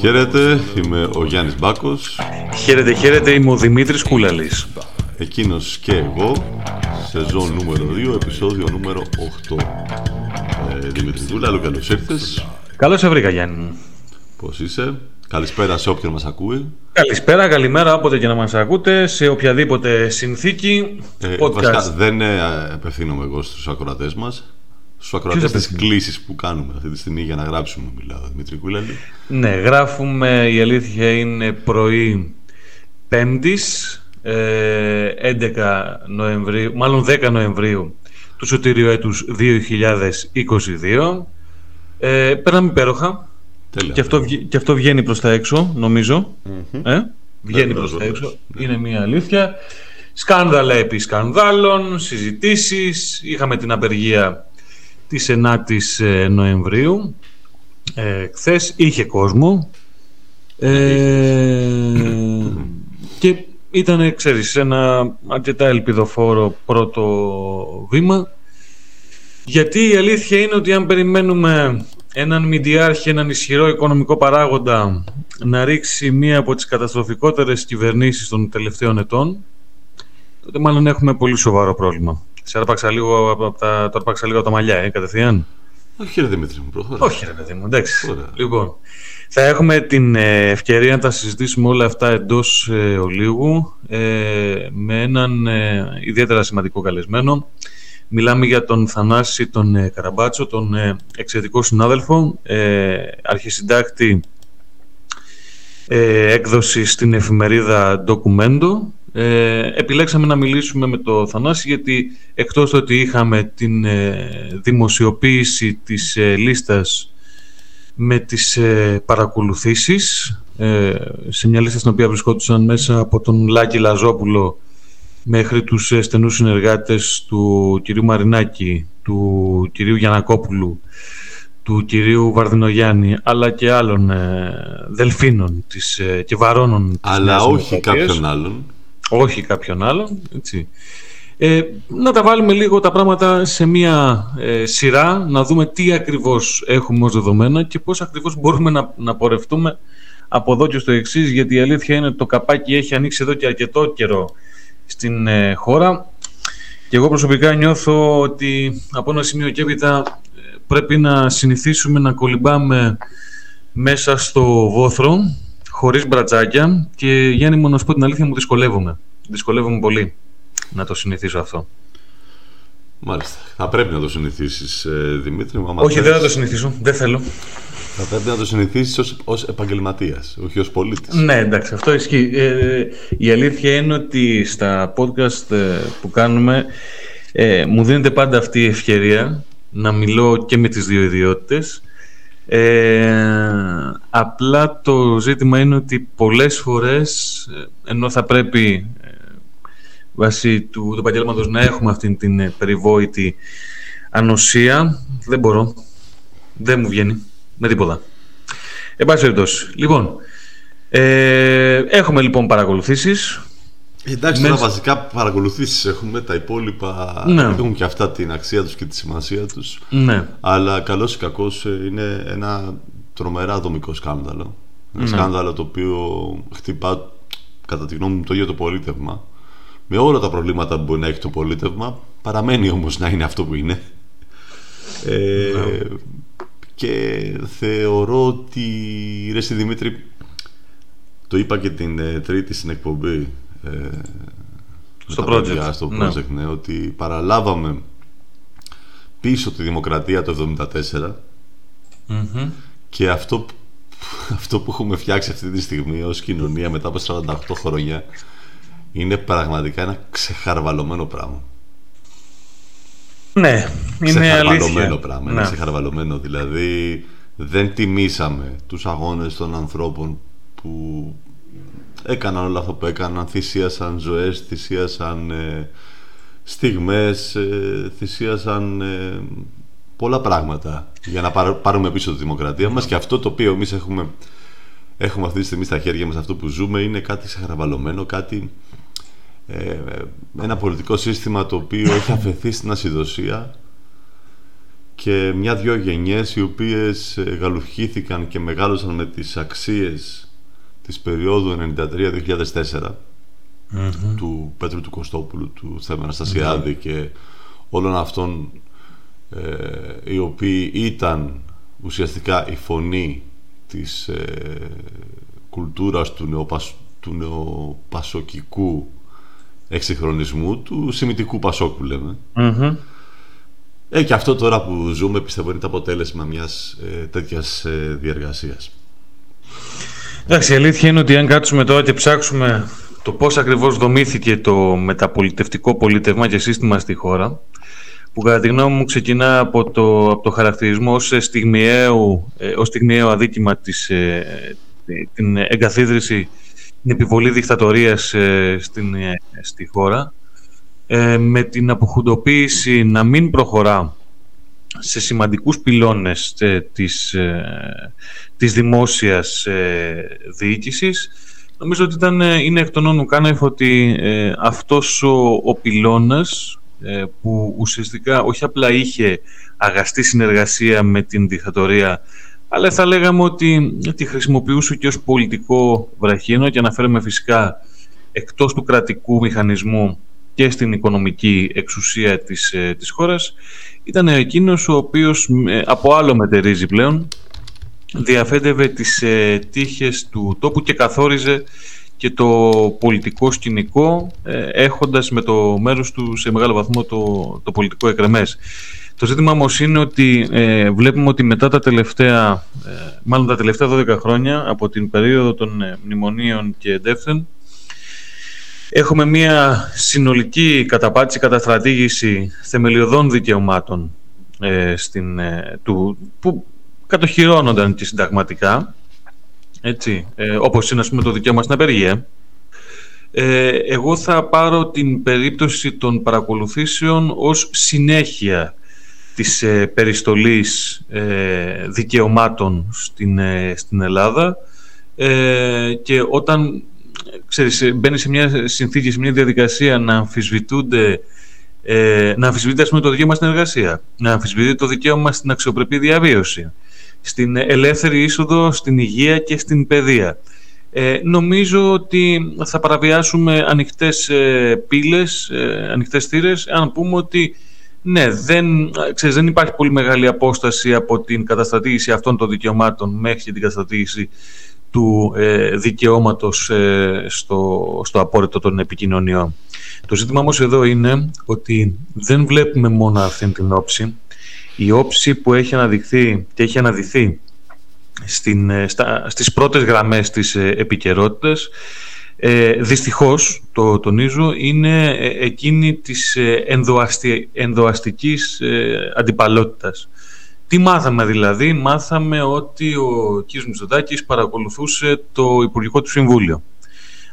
Χαίρετε, είμαι ο Γιάννης Μπάκος. Χαίρετε, χαίρετε, είμαι ο Δημήτρης Κούλαλης. Εκείνος και εγώ, σεζόν νούμερο 2, επεισόδιο νούμερο 8 ε, Δημήτρη Κούλαλου, καλώς ήρθες. Καλώς σε βρήκα Γιάννη μου. Πώς είσαι, καλησπέρα σε όποιον μας ακούει. Καλησπέρα, καλημέρα, όποτε και να μας ακούτε, σε οποιαδήποτε συνθήκη ε, Βασικά δεν ε, απευθύνομαι εγώ στους ακροατές μας Στους ακροατές της κλήσει που κάνουμε αυτή τη στιγμή για να γράψουμε, μιλάω, Δημήτρη Κούλαλη. Ναι, γράφουμε. Η αλήθεια είναι πρωί Πέμπτης, 11 Νοεμβρίου, μάλλον 10 Νοεμβρίου του σωτήριου έτους 2022. Ε, Πέραμε υπέροχα. Τέλεια, και, αυτό, και αυτό βγαίνει προς τα έξω, νομίζω. Mm-hmm. Ε; Βγαίνει προς τα έξω. Ναι. Είναι μια αλήθεια. Σκάνδαλα επί σκανδάλων, συζητήσεις. Είχαμε την απεργία της 9ης ε, Νοεμβρίου. Ε, χθες είχε κόσμο. Ε, και ήταν, ξέρεις, ένα αρκετά ελπιδοφόρο πρώτο βήμα. Γιατί η αλήθεια είναι ότι αν περιμένουμε έναν μηντιάρχη, έναν ισχυρό οικονομικό παράγοντα να ρίξει μία από τις καταστροφικότερες κυβερνήσεις των τελευταίων ετών, τότε μάλλον έχουμε πολύ σοβαρό πρόβλημα. Σε άρπαξα λίγο από τα, το άρπαξα λίγο από τα μαλλιά, ε, κατευθείαν. Όχι ρε Δημήτρη μου, προχώρα. Όχι ρε παιδί μου, εντάξει. Λοιπόν, θα έχουμε την ε, ευκαιρία να τα συζητήσουμε όλα αυτά εντός ε, ολίγου ε, με έναν ε, ιδιαίτερα σημαντικό καλεσμένο. Μιλάμε για τον Θανάση τον ε, Καραμπάτσο, τον εξαιρετικό συνάδελφο, αρχισυντάκτη έκδοση στην εφημερίδα Documento ε, επιλέξαμε να μιλήσουμε με το Θανάση γιατί εκτός ότι είχαμε την ε, δημοσιοποίηση της ε, λίστας με τις ε, παρακολουθήσεις σε μια λίστα στην οποία βρισκόντουσαν μέσα από τον Λάκη Λαζόπουλο μέχρι τους στενούς συνεργάτες του κυρίου Μαρινάκη, του κυρίου Γιανακόπουλου, του κυρίου Βαρδινογιάννη, αλλά και άλλων δελφίνων της, και βαρώνων της Αλλά όχι κάποιον άλλον. Όχι κάποιον άλλον. Έτσι. Ε, να τα βάλουμε λίγο τα πράγματα σε μία ε, σειρά, να δούμε τι ακριβώς έχουμε ως δεδομένα και πώς ακριβώς μπορούμε να, να πορευτούμε από εδώ και στο εξής, γιατί η αλήθεια είναι ότι το καπάκι έχει ανοίξει εδώ και αρκετό καιρό στην ε, χώρα και εγώ προσωπικά νιώθω ότι από ένα σημείο και έπειτα ε, πρέπει να συνηθίσουμε να κολυμπάμε μέσα στο βόθρο χωρίς μπρατσάκια και Γιάννη μου να σου πω την αλήθεια μου δυσκολεύομαι. Δυσκολεύομαι πολύ να το συνηθίσω αυτό. Μάλιστα. Θα πρέπει να το συνηθίσεις ε, Δημήτρη. Όχι, δεν θα το συνηθίσω. Δεν θέλω. Θα πρέπει να το συνηθίσεις ως, ως επαγγελματίας, όχι ως πολίτης. Ναι, εντάξει, αυτό ισχύει. Ε, η αλήθεια είναι ότι στα podcast ε, που κάνουμε ε, μου δίνεται πάντα αυτή η ευκαιρία να μιλώ και με τις δύο ιδιότητες ε, απλά το ζήτημα είναι ότι πολλές φορές, ε, ενώ θα πρέπει ε, βάσει του, του επαγγέλματος να έχουμε αυτή την ε, περιβόητη ανοσία, δεν μπορώ. Δεν μου βγαίνει με τίποτα. Εν πάση Λοιπόν, ε, έχουμε λοιπόν παρακολουθήσεις. Εντάξει, τώρα βασικά παρακολουθήσεις έχουμε. Τα υπόλοιπα ναι. έχουν και αυτά την αξία τους και τη σημασία τους. Ναι. Αλλά καλός ή κακός ε, είναι ένα τρομερά δομικό σκάνδαλο. Ένα ναι. σκάνδαλο το οποίο χτυπά, κατά τη γνώμη μου, το ίδιο το πολίτευμα. Με όλα τα προβλήματα που μπορεί να έχει το πολίτευμα, παραμένει όμως να είναι αυτό που είναι. Ε, ναι. Και θεωρώ ότι, ρε Δημήτρη, το είπα και την ε, Τρίτη στην εκπομπή ε, στο project, στο ναι. project ναι. ότι παραλάβαμε πίσω τη δημοκρατία το 1974 και αυτό, αυτό που έχουμε φτιάξει αυτή τη στιγμή ως κοινωνία μετά από 48 χρόνια είναι πραγματικά ένα ξεχαρβαλωμένο πράγμα. Ναι, είναι αλήθεια. πράγμα, ναι. είναι ξεχαρβαλωμένο. Δηλαδή δεν τιμήσαμε τους αγώνες των ανθρώπων που έκαναν όλα αυτό που έκαναν, θυσίασαν ζωές, θυσίασαν ε, στιγμές, ε, θυσίασαν ε, πολλά πράγματα για να πάρουμε πίσω τη δημοκρατία μας. Και αυτό το οποίο εμείς έχουμε, έχουμε αυτή τη στιγμή στα χέρια μας, αυτό που ζούμε είναι κάτι ξεχαραβαλωμένο, κάτι ένα πολιτικό σύστημα το οποίο έχει αφαιθεί στην ασυδοσία και μια-δυο γενιές οι οποίες ε, γαλουχήθηκαν και μεγάλωσαν με τις αξίες της περίοδου 93-2004 του Πέτρου του Κωστόπουλου, του Θέμε Αναστασιάδη και όλων αυτών ε, οι οποίοι ήταν ουσιαστικά η φωνή της ε, κουλτούρας του, νεοπασ, του νεοπασοκικού εξυγχρονισμού, του σημητικού πασόκου λέμε. Ε, και αυτό τώρα που ζούμε πιστεύω είναι το αποτέλεσμα μιας ε, τέτοιας ε, διεργασίας. Εντάξει, η αλήθεια είναι ότι αν κάτσουμε τώρα και ψάξουμε το πώς ακριβώς δομήθηκε το μεταπολιτευτικό πολίτευμα και σύστημα στη χώρα, που κατά τη γνώμη μου ξεκινά από το, από το χαρακτηρισμό ως στιγμιαίο, ε, ως στιγμιαίο αδίκημα της, ε, την εγκαθίδρυση, την επιβολή δικτατορίας ε, στην, στη χώρα, με την αποχουντοποίηση να μην προχωρά σε σημαντικούς πυλώνες της, της δημόσιας διοίκησης, Νομίζω ότι ήταν, είναι εκ των όνων ότι ε, αυτός ο, ο πυλώνας ε, που ουσιαστικά όχι απλά είχε αγαστή συνεργασία με την δικτατορία αλλά θα λέγαμε ότι τη χρησιμοποιούσε και ως πολιτικό βραχύνο και αναφέρομαι φυσικά εκτός του κρατικού μηχανισμού και στην οικονομική εξουσία της, ε, της χώρας ήταν εκείνος ο οποίος ε, από άλλο μετερίζει πλέον διαφέντευε τις ε, τύχες του τόπου και καθόριζε και το πολιτικό σκηνικό ε, έχοντας με το μέρος του σε μεγάλο βαθμό το, το πολιτικό εκρεμές. Το ζήτημα όμως είναι ότι ε, βλέπουμε ότι μετά τα τελευταία, ε, μάλλον τα τελευταία 12 χρόνια από την περίοδο των ε, μνημονίων και εντεύθεν έχουμε μια συνολική καταπάτηση, καταστρατήγηση θεμελιωδών δικαιωμάτων στην, του, που κατοχυρώνονταν και συνταγματικά, έτσι, ε, όπως είναι ας πούμε, το δικαίωμα στην απεργία. Ε, εγώ θα πάρω την περίπτωση των παρακολουθήσεων ως συνέχεια της ε, περιστολής ε, δικαιωμάτων στην, ε, στην Ελλάδα ε, και όταν ξέρεις, μπαίνεις σε μια συνθήκη, σε μια διαδικασία να αμφισβητούνται να αμφισβητείται το δικαίωμα στην εργασία, να αμφισβητείται το δικαίωμα στην αξιοπρεπή διαβίωση, στην ελεύθερη είσοδο, στην υγεία και στην παιδεία. Ε, νομίζω ότι θα παραβιάσουμε ανοιχτές ε, πύλες, ε, ανοιχτές θύρες, αν πούμε ότι ναι, δεν, ξέρεις, δεν υπάρχει πολύ μεγάλη απόσταση από την καταστατήγηση αυτών των δικαιωμάτων μέχρι και την καταστατήγηση του ε, δικαιώματος ε, στο, στο απόρριτο των επικοινωνιών. Το ζήτημα όμως εδώ είναι ότι δεν βλέπουμε μόνο αυτή την όψη, η όψη που έχει αναδειχθεί και έχει αναδειχθεί στην, ε, στα, στις πρώτες γραμμές της ε, επικαιρότητας. Ε, δυστυχώς, το τονίζω, είναι ε, εκείνη της ενδοαστι, ενδοαστικής ε, αντιπαλότητας. Τι μάθαμε δηλαδή, μάθαμε ότι ο κ. Μητσοτάκης παρακολουθούσε το Υπουργικό του Συμβούλιο.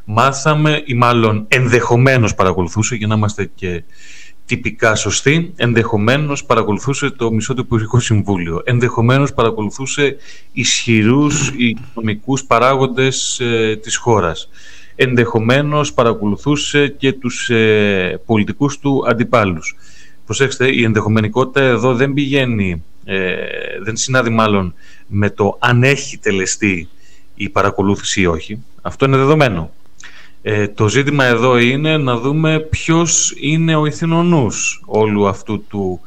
Μάθαμε, ή μάλλον ενδεχομένως παρακολουθούσε, για να είμαστε και τυπικά σωστή, ενδεχομένως παρακολουθούσε το μισό του Υπουργικό Συμβούλιο, ενδεχομένως παρακολουθούσε ισχυρούς οικονομικούς παράγοντες ε, της χώρας, ενδεχομένως παρακολουθούσε και τους ε, πολιτικούς του αντιπάλους. Προσέξτε, η ενδεχομενικότητα εδώ δεν πηγαίνει, ε, δεν συνάδει μάλλον με το αν έχει τελεστεί η παρακολούθηση ή όχι. Αυτό είναι δεδομένο. Ε, το ζήτημα εδώ είναι να δούμε ποιος είναι ο ηθινονούς όλου αυτού του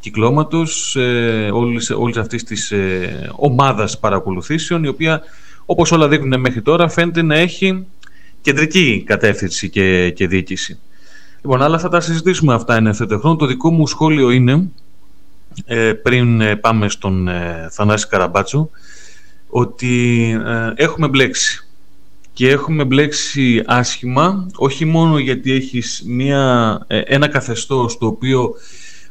κυκλώματος, ε, όλης, όλης αυτής της ε, ομάδας παρακολουθήσεων, η οποία όπως όλα δείχνουν μέχρι τώρα φαίνεται να έχει κεντρική κατεύθυνση και, και διοίκηση. Λοιπόν, αλλά θα τα συζητήσουμε αυτά εν ευθέτω χρόνο. Το δικό μου σχόλιο είναι, ε, πριν ε, πάμε στον ε, Θανάση Καραμπάτσο, ότι έχουμε μπλέξει και έχουμε μπλέξει άσχημα, όχι μόνο γιατί έχεις μια, ε, ένα καθεστώς το οποίο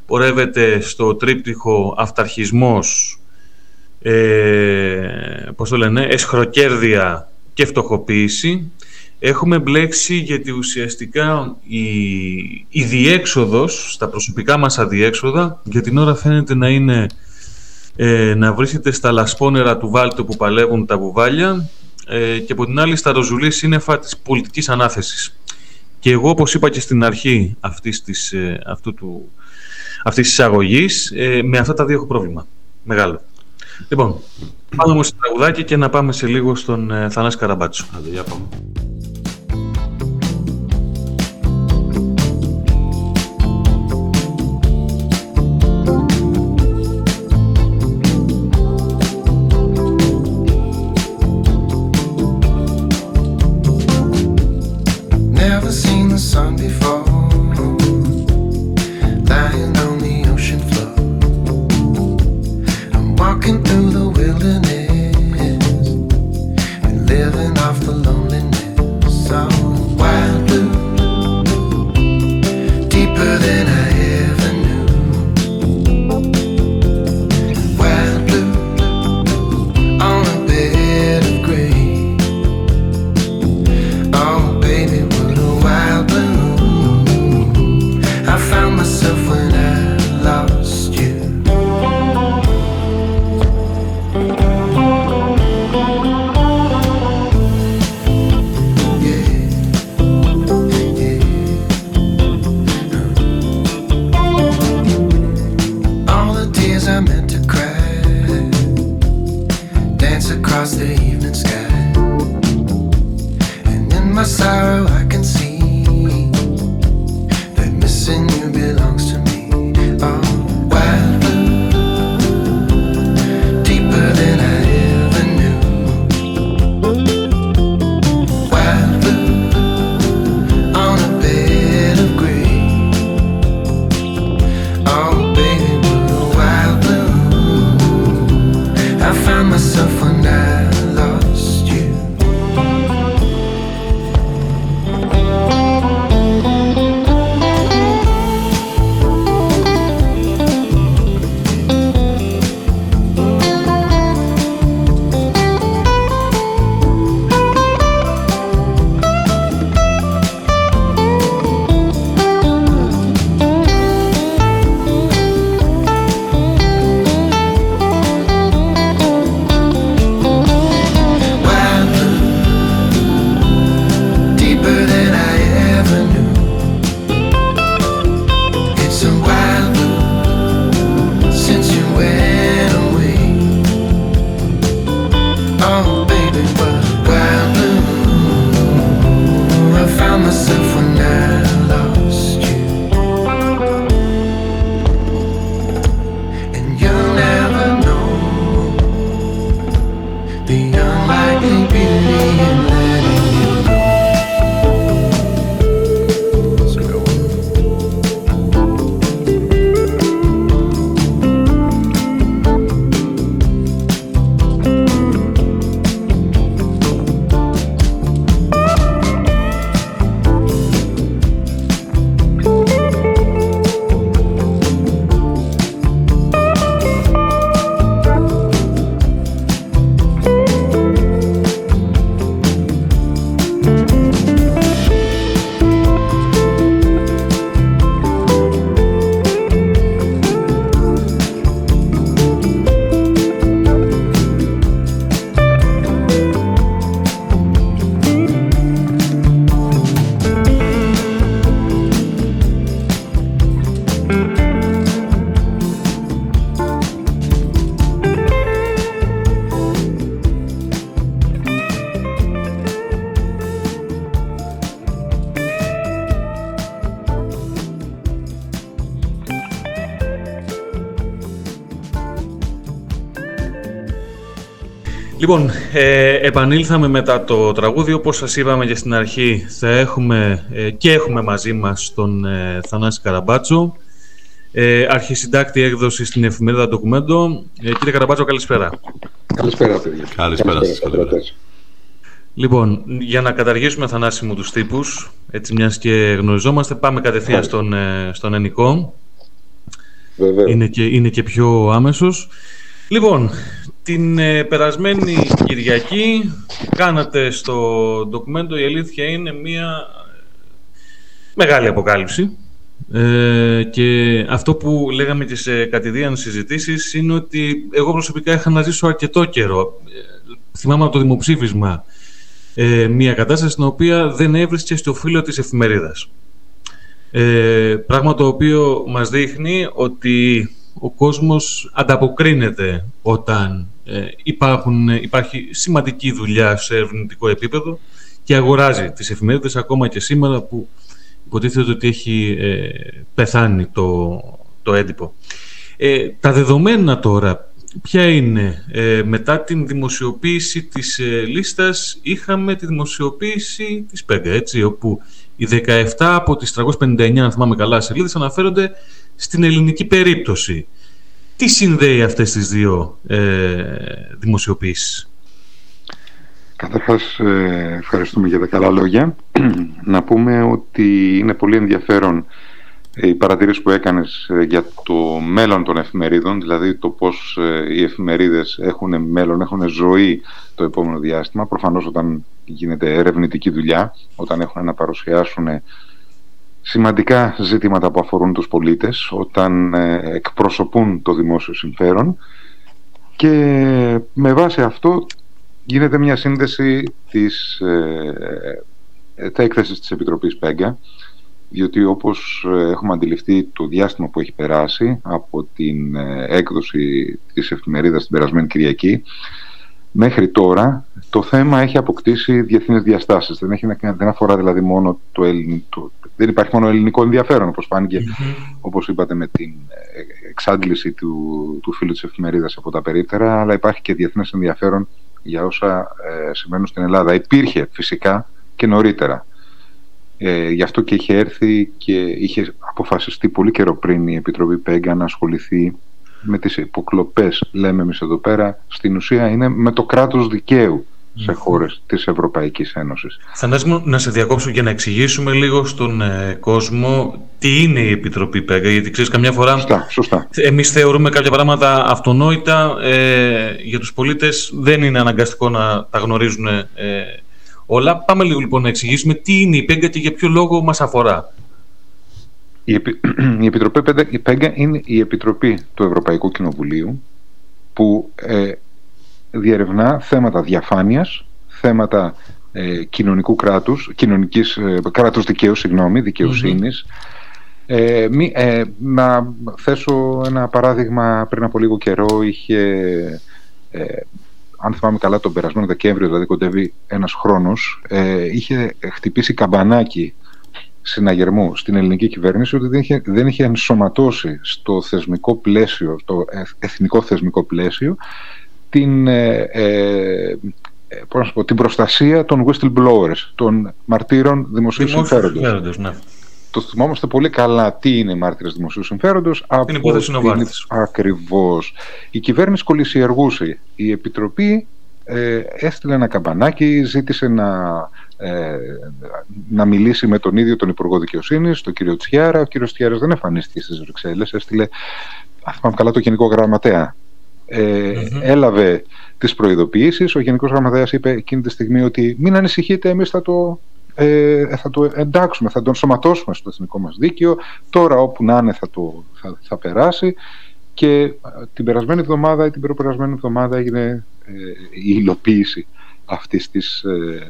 πορεύεται στο τρίπτυχο αυταρχισμός, ε, πώς το λένε, εσχροκέρδια και φτωχοποίηση, έχουμε μπλέξει γιατί ουσιαστικά η, η διέξοδος, στα προσωπικά μας αδιέξοδα, για την ώρα φαίνεται να είναι ε, να βρίσκεται στα λασπόνερα του βάλτου που παλεύουν τα βουβάλια ε, και από την άλλη στα ροζουλή σύννεφα της πολιτικής ανάθεσης. Και εγώ, όπως είπα και στην αρχή αυτής της, ε, αυτού του, αυτής της εισαγωγής. Ε, με αυτά τα δύο έχω πρόβλημα. Μεγάλο. Λοιπόν, πάμε όμως στο τραγουδάκι και να πάμε σε λίγο στον ε, Θανάση Καραμπάτσο. Άντε, για πάμε. Λοιπόν, ε, επανήλθαμε μετά το τραγούδι. Όπως σας είπαμε και στην αρχή, θα έχουμε ε, και έχουμε μαζί μας τον ε, Θανάση Καραμπάτσο, ε, αρχισυντάκτη έκδοση στην εφημερίδα Ντοκουμέντο. Ε, κύριε Καραμπάτσο, καλησπέρα. Καλησπέρα, παιδιά. Καλησπέρα σας. Λοιπόν, για να καταργήσουμε Θανάση μου τους τύπους, έτσι μιας και γνωριζόμαστε, πάμε κατευθείαν στον, ε, στον Ενικό. Είναι και, είναι και πιο άμεσος. Λοιπόν, την ε, περασμένη Κυριακή κάνατε στο ντοκουμέντο η αλήθεια είναι μια μεγάλη αποκάλυψη ε, και αυτό που λέγαμε και σε κατηδίαν συζητήσεις είναι ότι εγώ προσωπικά είχα να ζήσω αρκετό καιρό. Ε, θυμάμαι από το δημοψήφισμα ε, μια κατάσταση στην οποία δεν έβρισκε στο φύλλο της εφημερίδας. Ε, πράγμα το οποίο μας δείχνει ότι ο κόσμος ανταποκρίνεται όταν ε, υπάρχουν, υπάρχει σημαντική δουλειά σε ερευνητικό επίπεδο και αγοράζει τις εφημερίδες ακόμα και σήμερα που υποτίθεται ότι έχει ε, πεθάνει το, το έντυπο. Ε, τα δεδομένα τώρα, ποια είναι; Ε, μετά την δημοσιοποίηση της ε, λίστας είχαμε τη δημοσιοποίηση της ΠΕΓΑ, έτσι, όπου οι 17 από τις 359, αν θυμάμαι καλά, σελίδες αναφέρονται στην ελληνική περίπτωση. Τι συνδέει αυτές τις δύο ε, δημοσιοποίησεις. Καταρχάς, ε, ευχαριστούμε για τα καλά λόγια. Να πούμε ότι είναι πολύ ενδιαφέρον η παρατήρηση που έκανες ε, για το μέλλον των εφημερίδων, δηλαδή το πώς ε, οι εφημερίδες έχουν μέλλον, έχουν ζωή το επόμενο διάστημα. Προφανώς όταν γίνεται ερευνητική δουλειά, όταν έχουν να παρουσιάσουν σημαντικά ζητήματα που αφορούν τους πολίτες, όταν εκπροσωπούν το δημόσιο συμφέρον και με βάση αυτό γίνεται μια σύνδεση της ε, ε, έκθεσης της Επιτροπής ΠΕΓΚΑ διότι όπως ε, έχουμε αντιληφθεί το διάστημα που έχει περάσει από την ε, έκδοση της εφημερίδας την περασμένη Κυριακή μέχρι τώρα το θέμα έχει αποκτήσει διεθνείς διαστάσεις. Δεν, έχει, δεν αφορά δηλαδή μόνο το ελληνικό, δεν υπάρχει μόνο ελληνικό ενδιαφέρον όπως φάνηκε όπως είπατε με την εξάντληση του, του φίλου της εφημερίδας από τα περίπτερα αλλά υπάρχει και διεθνές ενδιαφέρον για όσα ε, συμβαίνουν στην Ελλάδα. Υπήρχε φυσικά και νωρίτερα. Ε, γι' αυτό και είχε έρθει και είχε αποφασιστεί πολύ καιρό πριν η Επιτροπή Πέγκα να ασχοληθεί με τις υποκλοπές, λέμε εμείς εδώ πέρα, στην ουσία είναι με το κράτος δικαίου σε χώρες της Ευρωπαϊκής Ένωσης. Θανάση να σε διακόψω και να εξηγήσουμε λίγο στον ε, κόσμο τι είναι η Επιτροπή ΠΕΓΑ, γιατί ξέρεις καμιά φορά σωστά, σωστά. εμείς θεωρούμε κάποια πράγματα αυτονόητα, ε, για τους πολίτες δεν είναι αναγκαστικό να τα γνωρίζουν ε, όλα. Πάμε λίγο λοιπόν να εξηγήσουμε τι είναι η ΠΕΓΑ και για ποιο λόγο μας αφορά. Η, η Επιτροπή η ΠΕΓΑ είναι η Επιτροπή του Ευρωπαϊκού Κοινοβουλίου που ε, διερευνά θέματα διαφάνειας, θέματα ε, κοινωνικού κράτους, κοινωνικής, ε, κράτους δικαίου, συγγνώμη, Ε, μη, ε, να θέσω ένα παράδειγμα. Πριν από λίγο καιρό είχε, ε, αν θυμάμαι καλά τον περασμένο Δεκέμβριο, δηλαδή κοντεύει ένας χρόνος, ε, είχε χτυπήσει καμπανάκι συναγερμού στην ελληνική κυβέρνηση ότι δεν είχε, δεν είχε ενσωματώσει στο θεσμικό πλαίσιο, στο εθνικό θεσμικό πλαίσιο την, ε, ε, πώς να πω, την προστασία των whistleblowers, των μαρτύρων δημοσίου συμφέροντος. Ναι. Το θυμόμαστε πολύ καλά τι είναι μάρτυρες δημοσίου συμφέροντος από την υπόθεση Νοβάρτης. Ακριβώς. Η κυβέρνηση κολλησιεργούσε. Η Επιτροπή ε, έστειλε ένα καμπανάκι, ζήτησε να, ε, να μιλήσει με τον ίδιο τον Υπουργό Δικαιοσύνης, τον κύριο Τσιάρα. Ο κύριος Τσιάρας δεν εμφανίστηκε στις Βρυξέλλες, έστειλε, αν θυμάμαι καλά, το Γενικό Γραμματέα ε, έλαβε τις προειδοποιήσεις. Ο Γενικός Γραμματέας είπε εκείνη τη στιγμή ότι μην ανησυχείτε, εμείς θα το, ε, θα το εντάξουμε, θα τον σωματώσουμε στο εθνικό μας δίκαιο. Τώρα όπου να είναι θα, το, θα, θα περάσει. Και ε, την περασμένη εβδομάδα ή την προπερασμένη εβδομάδα έγινε ε, η υλοποίηση αυτής της ε,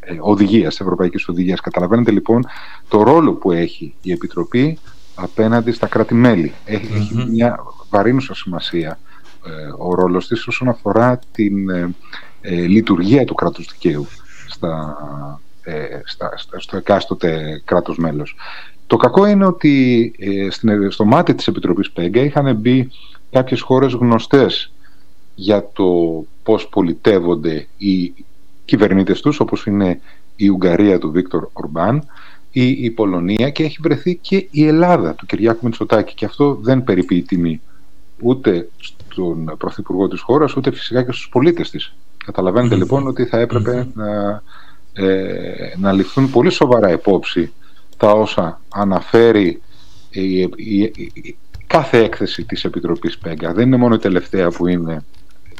ε, οδηγίας, της Ευρωπαϊκής Οδηγίας. Καταλαβαίνετε λοιπόν το ρόλο που έχει η Επιτροπή απέναντι στα κράτη-μέλη. Έχει, μια βαρύνουσα σημασία ε, ο ρόλος της όσον αφορά την ε, ε, λειτουργία του κράτους δικαίου στα, στα, στο εκάστοτε κράτος μέλος. Το κακό είναι ότι στο μάτι της Επιτροπής ΠΕΓΚΑ είχαν μπει κάποιες χώρες γνωστές για το πώς πολιτεύονται οι κυβερνήτες τους, όπως είναι η Ουγγαρία του Βίκτορ Ορμπάν ή η Πολωνία και έχει βρεθεί και η Ελλάδα του Κυριάκου Μητσοτάκη και αυτό δεν περιποιεί τιμή ούτε στον Πρωθυπουργό της χώρας, ούτε φυσικά και στους πολίτες της. Καταλαβαίνετε λοιπόν ότι θα επρεπε να, ε, να ληφθούν πολύ σοβαρά υπόψη τα όσα αναφέρει η, η, κάθε έκθεση της Επιτροπής ΠΕΓΚΑ. Δεν είναι μόνο η τελευταία που είναι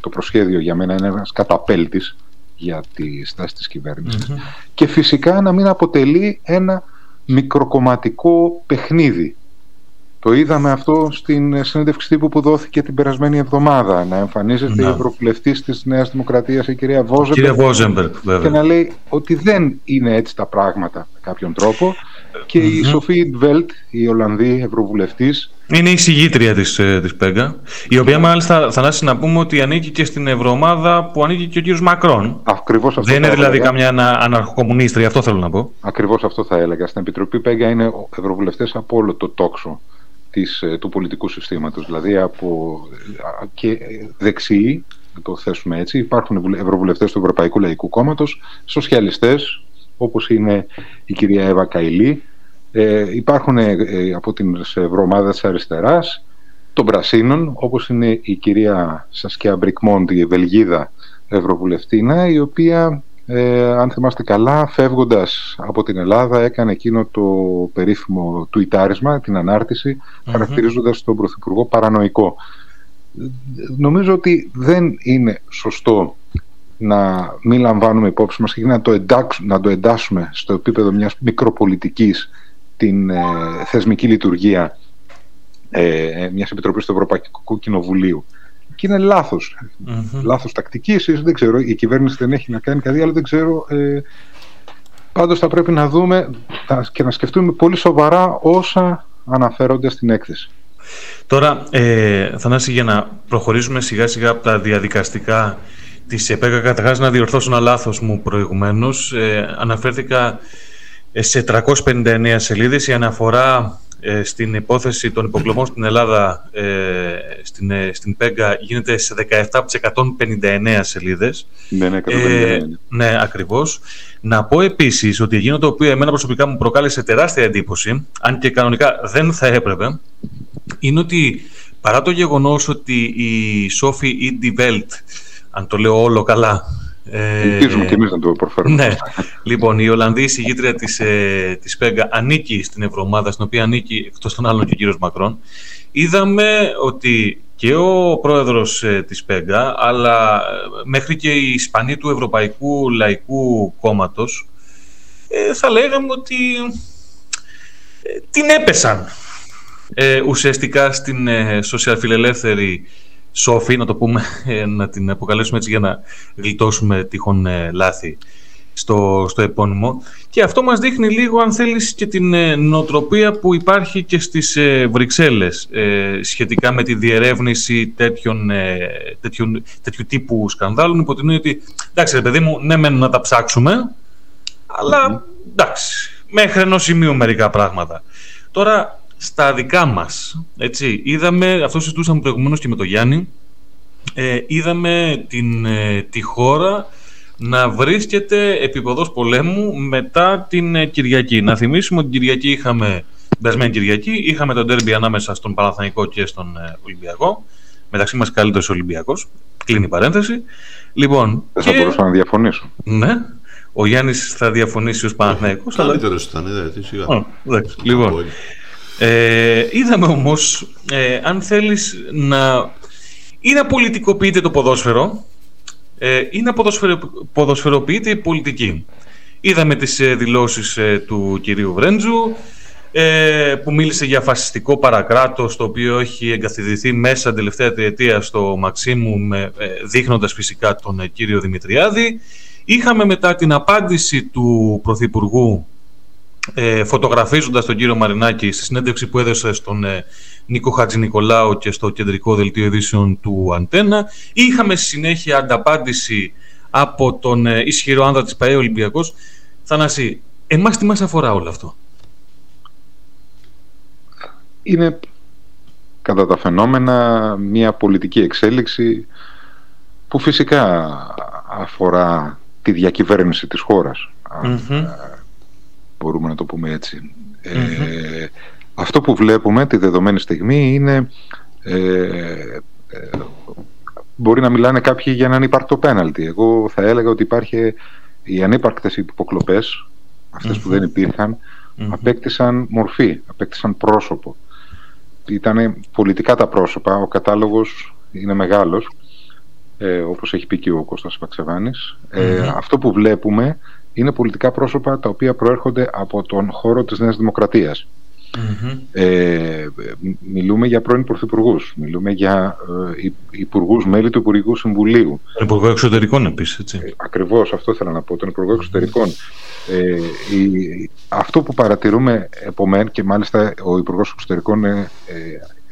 το προσχέδιο για μένα, είναι ένας καταπέλτης για τη στάση της κυβερνησης Και φυσικά να μην αποτελεί ένα μικροκομματικό παιχνίδι το είδαμε αυτό στην συνέντευξη τύπου που δόθηκε την περασμένη εβδομάδα. Να εμφανίζεται η Ευρωβουλευτής της Νέας Δημοκρατίας, η κυρία Βόζεμπεργκ. Και να λέει ότι δεν είναι έτσι τα πράγματα με κάποιον τρόπο. και η Σοφή Βέλτ, η Ολλανδή Ευρωβουλευτής. Είναι η συγγήτρια της, ε, της ΠΕΓΑ, η οποία μάλιστα θα να πούμε ότι ανήκει και στην Ευρωομάδα που ανήκει και ο κύριος Μακρόν. Ακριβώς αυτό Δεν είναι δηλαδή καμιά αναρχοκομμουνίστρια, αυτό θέλω να πω. Ακριβώς αυτό θα έλεγα. Στην Επιτροπή ΠΕΓΑ είναι ευρωβουλευτές από όλο το τόξο της, ε, του πολιτικού συστήματος. Δηλαδή από και δεξιοί, να το θέσουμε έτσι, υπάρχουν ευρωβουλευτές του Ευρωπαϊκού Λαϊκού Κόμματος, σοσιαλιστές, όπως είναι η κυρία Εύα Καηλή. Ε, υπάρχουν ε, από την ευρωομάδα της αριστεράς, των Πρασίνων, όπως είναι η κυρία Σασκιά Μπρικμόντ, η Βελγίδα Ευρωβουλευτήνα, η οποία, ε, αν θυμάστε καλά, φεύγοντας από την Ελλάδα, έκανε εκείνο το περίφημο τουιτάρισμα, την ανάρτηση, mm-hmm. χαρακτηρίζοντας τον Πρωθυπουργό παρανοϊκό. Νομίζω ότι δεν είναι σωστό να μην λαμβάνουμε υπόψη μας και να το, να το εντάσσουμε στο επίπεδο μιας μικροπολιτικής την ε, θεσμική λειτουργία ε, μιας επιτροπής του Ευρωπαϊκού Κοινοβουλίου. Και είναι λάθος. Mm-hmm. Λάθος τακτική, δεν ξέρω, η κυβέρνηση δεν έχει να κάνει κάτι άλλο, δεν ξέρω. Ε, πάντως θα πρέπει να δούμε και να σκεφτούμε πολύ σοβαρά όσα αναφέρονται στην έκθεση. Τώρα, ε, Θανάση, για να προχωρήσουμε σιγά σιγά από τα διαδικαστικά της ΕΠΕΚΑ, καταρχάς να διορθώσω ένα λάθος μου προηγουμένως. Ε, αναφέρθηκα σε 359 σελίδες η αναφορά ε, στην υπόθεση των υποκλωμών στην Ελλάδα ε, στην, ε, στην ΠΕΓΑ γίνεται σε 17 από τις 159 σελίδες. Ναι, ναι, 159. ναι, ακριβώς. Να πω επίσης ότι εκείνο το οποίο εμένα προσωπικά μου προκάλεσε τεράστια εντύπωση, αν και κανονικά δεν θα έπρεπε, είναι ότι παρά το γεγονός ότι η Σόφι Ιντιβέλτ, αν το λέω όλο καλά, Ελπίζουμε και εμείς να το προφέρουμε. Ναι. λοιπόν, η Ολλανδής συγγήτρια της, ε, της ΠΕΓΑ ανήκει στην Ευρωομάδα, στην οποία ανήκει εκτός των άλλων και ο κύριος Μακρόν. Είδαμε ότι και ο πρόεδρος ε, της ΠΕΓΑ, αλλά ε, μέχρι και οι Ισπανοί του Ευρωπαϊκού Λαϊκού Κόμματος, ε, θα λέγαμε ότι ε, την έπεσαν ουσιαστικά στην σοσιαλφιλελεύθερη Σόφη, να το πούμε, ε, να την αποκαλέσουμε έτσι για να γλιτώσουμε τυχόν ε, λάθη στο, στο επώνυμο. Και αυτό μας δείχνει λίγο, αν θέλεις, και την ε, νοοτροπία που υπάρχει και στις Βρυξέλλες σχετικά με τη διερεύνηση τέτοιων, τέτοιων, τέτοιου τύπου σκανδάλων. Υπό την ότι, εντάξει ρε παιδί μου, ναι μεν να τα ψάξουμε, αλλά εντάξει, μέχρι ενός σημείου μερικά πράγματα. Τώρα, στα δικά μας. Έτσι. Είδαμε, αυτό συζητούσαμε προηγουμένως και με τον Γιάννη, ε, είδαμε την, ε, τη χώρα να βρίσκεται επίποδος πολέμου μετά την ε, Κυριακή. Να θυμίσουμε ότι την Κυριακή είχαμε, περασμένη Κυριακή, είχαμε τον τέρμπι ανάμεσα στον Παναθανικό και στον ε, Ολυμπιακό. Μεταξύ μας καλύτερος Ολυμπιακός. Κλείνει η παρένθεση. Λοιπόν, Δεν θα μπορούσα να διαφωνήσω. Ναι. Ο Γιάννης θα διαφωνήσει ως Παναθηναϊκός. Καλύτερος ήταν, δεν σιγά. Λοιπόν, ε, είδαμε όμως, ε, αν θέλεις να ή να πολιτικοποιείται το ποδόσφαιρο ε, ή να ποδοσφαιρο, ποδοσφαιροποιείται η πολιτική. Είδαμε τις ε, δηλώσεις ε, του κυρίου Βρέντζου ε, που μίλησε για φασιστικό παρακράτος το οποίο έχει εγκαθιδρυθεί μέσα την τελευταία τριετία στο Μαξίμου με, δείχνοντας φυσικά τον κύριο Δημητριάδη. Είχαμε μετά την απάντηση του Πρωθυπουργού ε, φωτογραφίζοντας τον κύριο Μαρινάκη στη συνέντευξη που έδωσε στον ε, Νίκο Χατζη Νικολάου και στο κεντρικό δελτίο ειδήσεων του Αντένα. Είχαμε συνέχεια ανταπάντηση από τον ε, ισχυρό άνδρα της ΠαΕ Ολυμπιακός. Θανάση, εμάς τι μας αφορά όλο αυτό; Είναι κατά τα φαινόμενα μια πολιτική εξέλιξη που φυσικά αφορά τη διακυβέρνηση της χώρας μπορούμε να το πούμε έτσι. Ε, αυτό που βλέπουμε τη δεδομένη στιγμή είναι ε, ε, μπορεί να μιλάνε κάποιοι για έναν υπάρκτο πέναλτι. Εγώ θα έλεγα ότι υπάρχει οι ανύπαρκτες υποκλοπές, που δεν υπήρχαν, απέκτησαν μορφή, απέκτησαν πρόσωπο. Ήταν πολιτικά τα πρόσωπα, ο κατάλογος είναι μεγάλος, ε, όπως έχει πει και ο Κώστας αυτό που βλέπουμε είναι πολιτικά πρόσωπα τα οποία προέρχονται από τον χώρο της Νέας Δημοκρατίας. Ε, μιλούμε για πρώην πρωθυπουργούς, μιλούμε για ε, υπουργούς, μέλη του Υπουργικού Συμβουλίου. Τον Υπουργό Εξωτερικών επίσης, έτσι. Ε, Ακριβώς, αυτό ήθελα να πω. Τον Υπουργό Εξωτερικών. Ε, η, αυτό που παρατηρούμε επομέν και μάλιστα ο Υπουργός Εξωτερικών ε,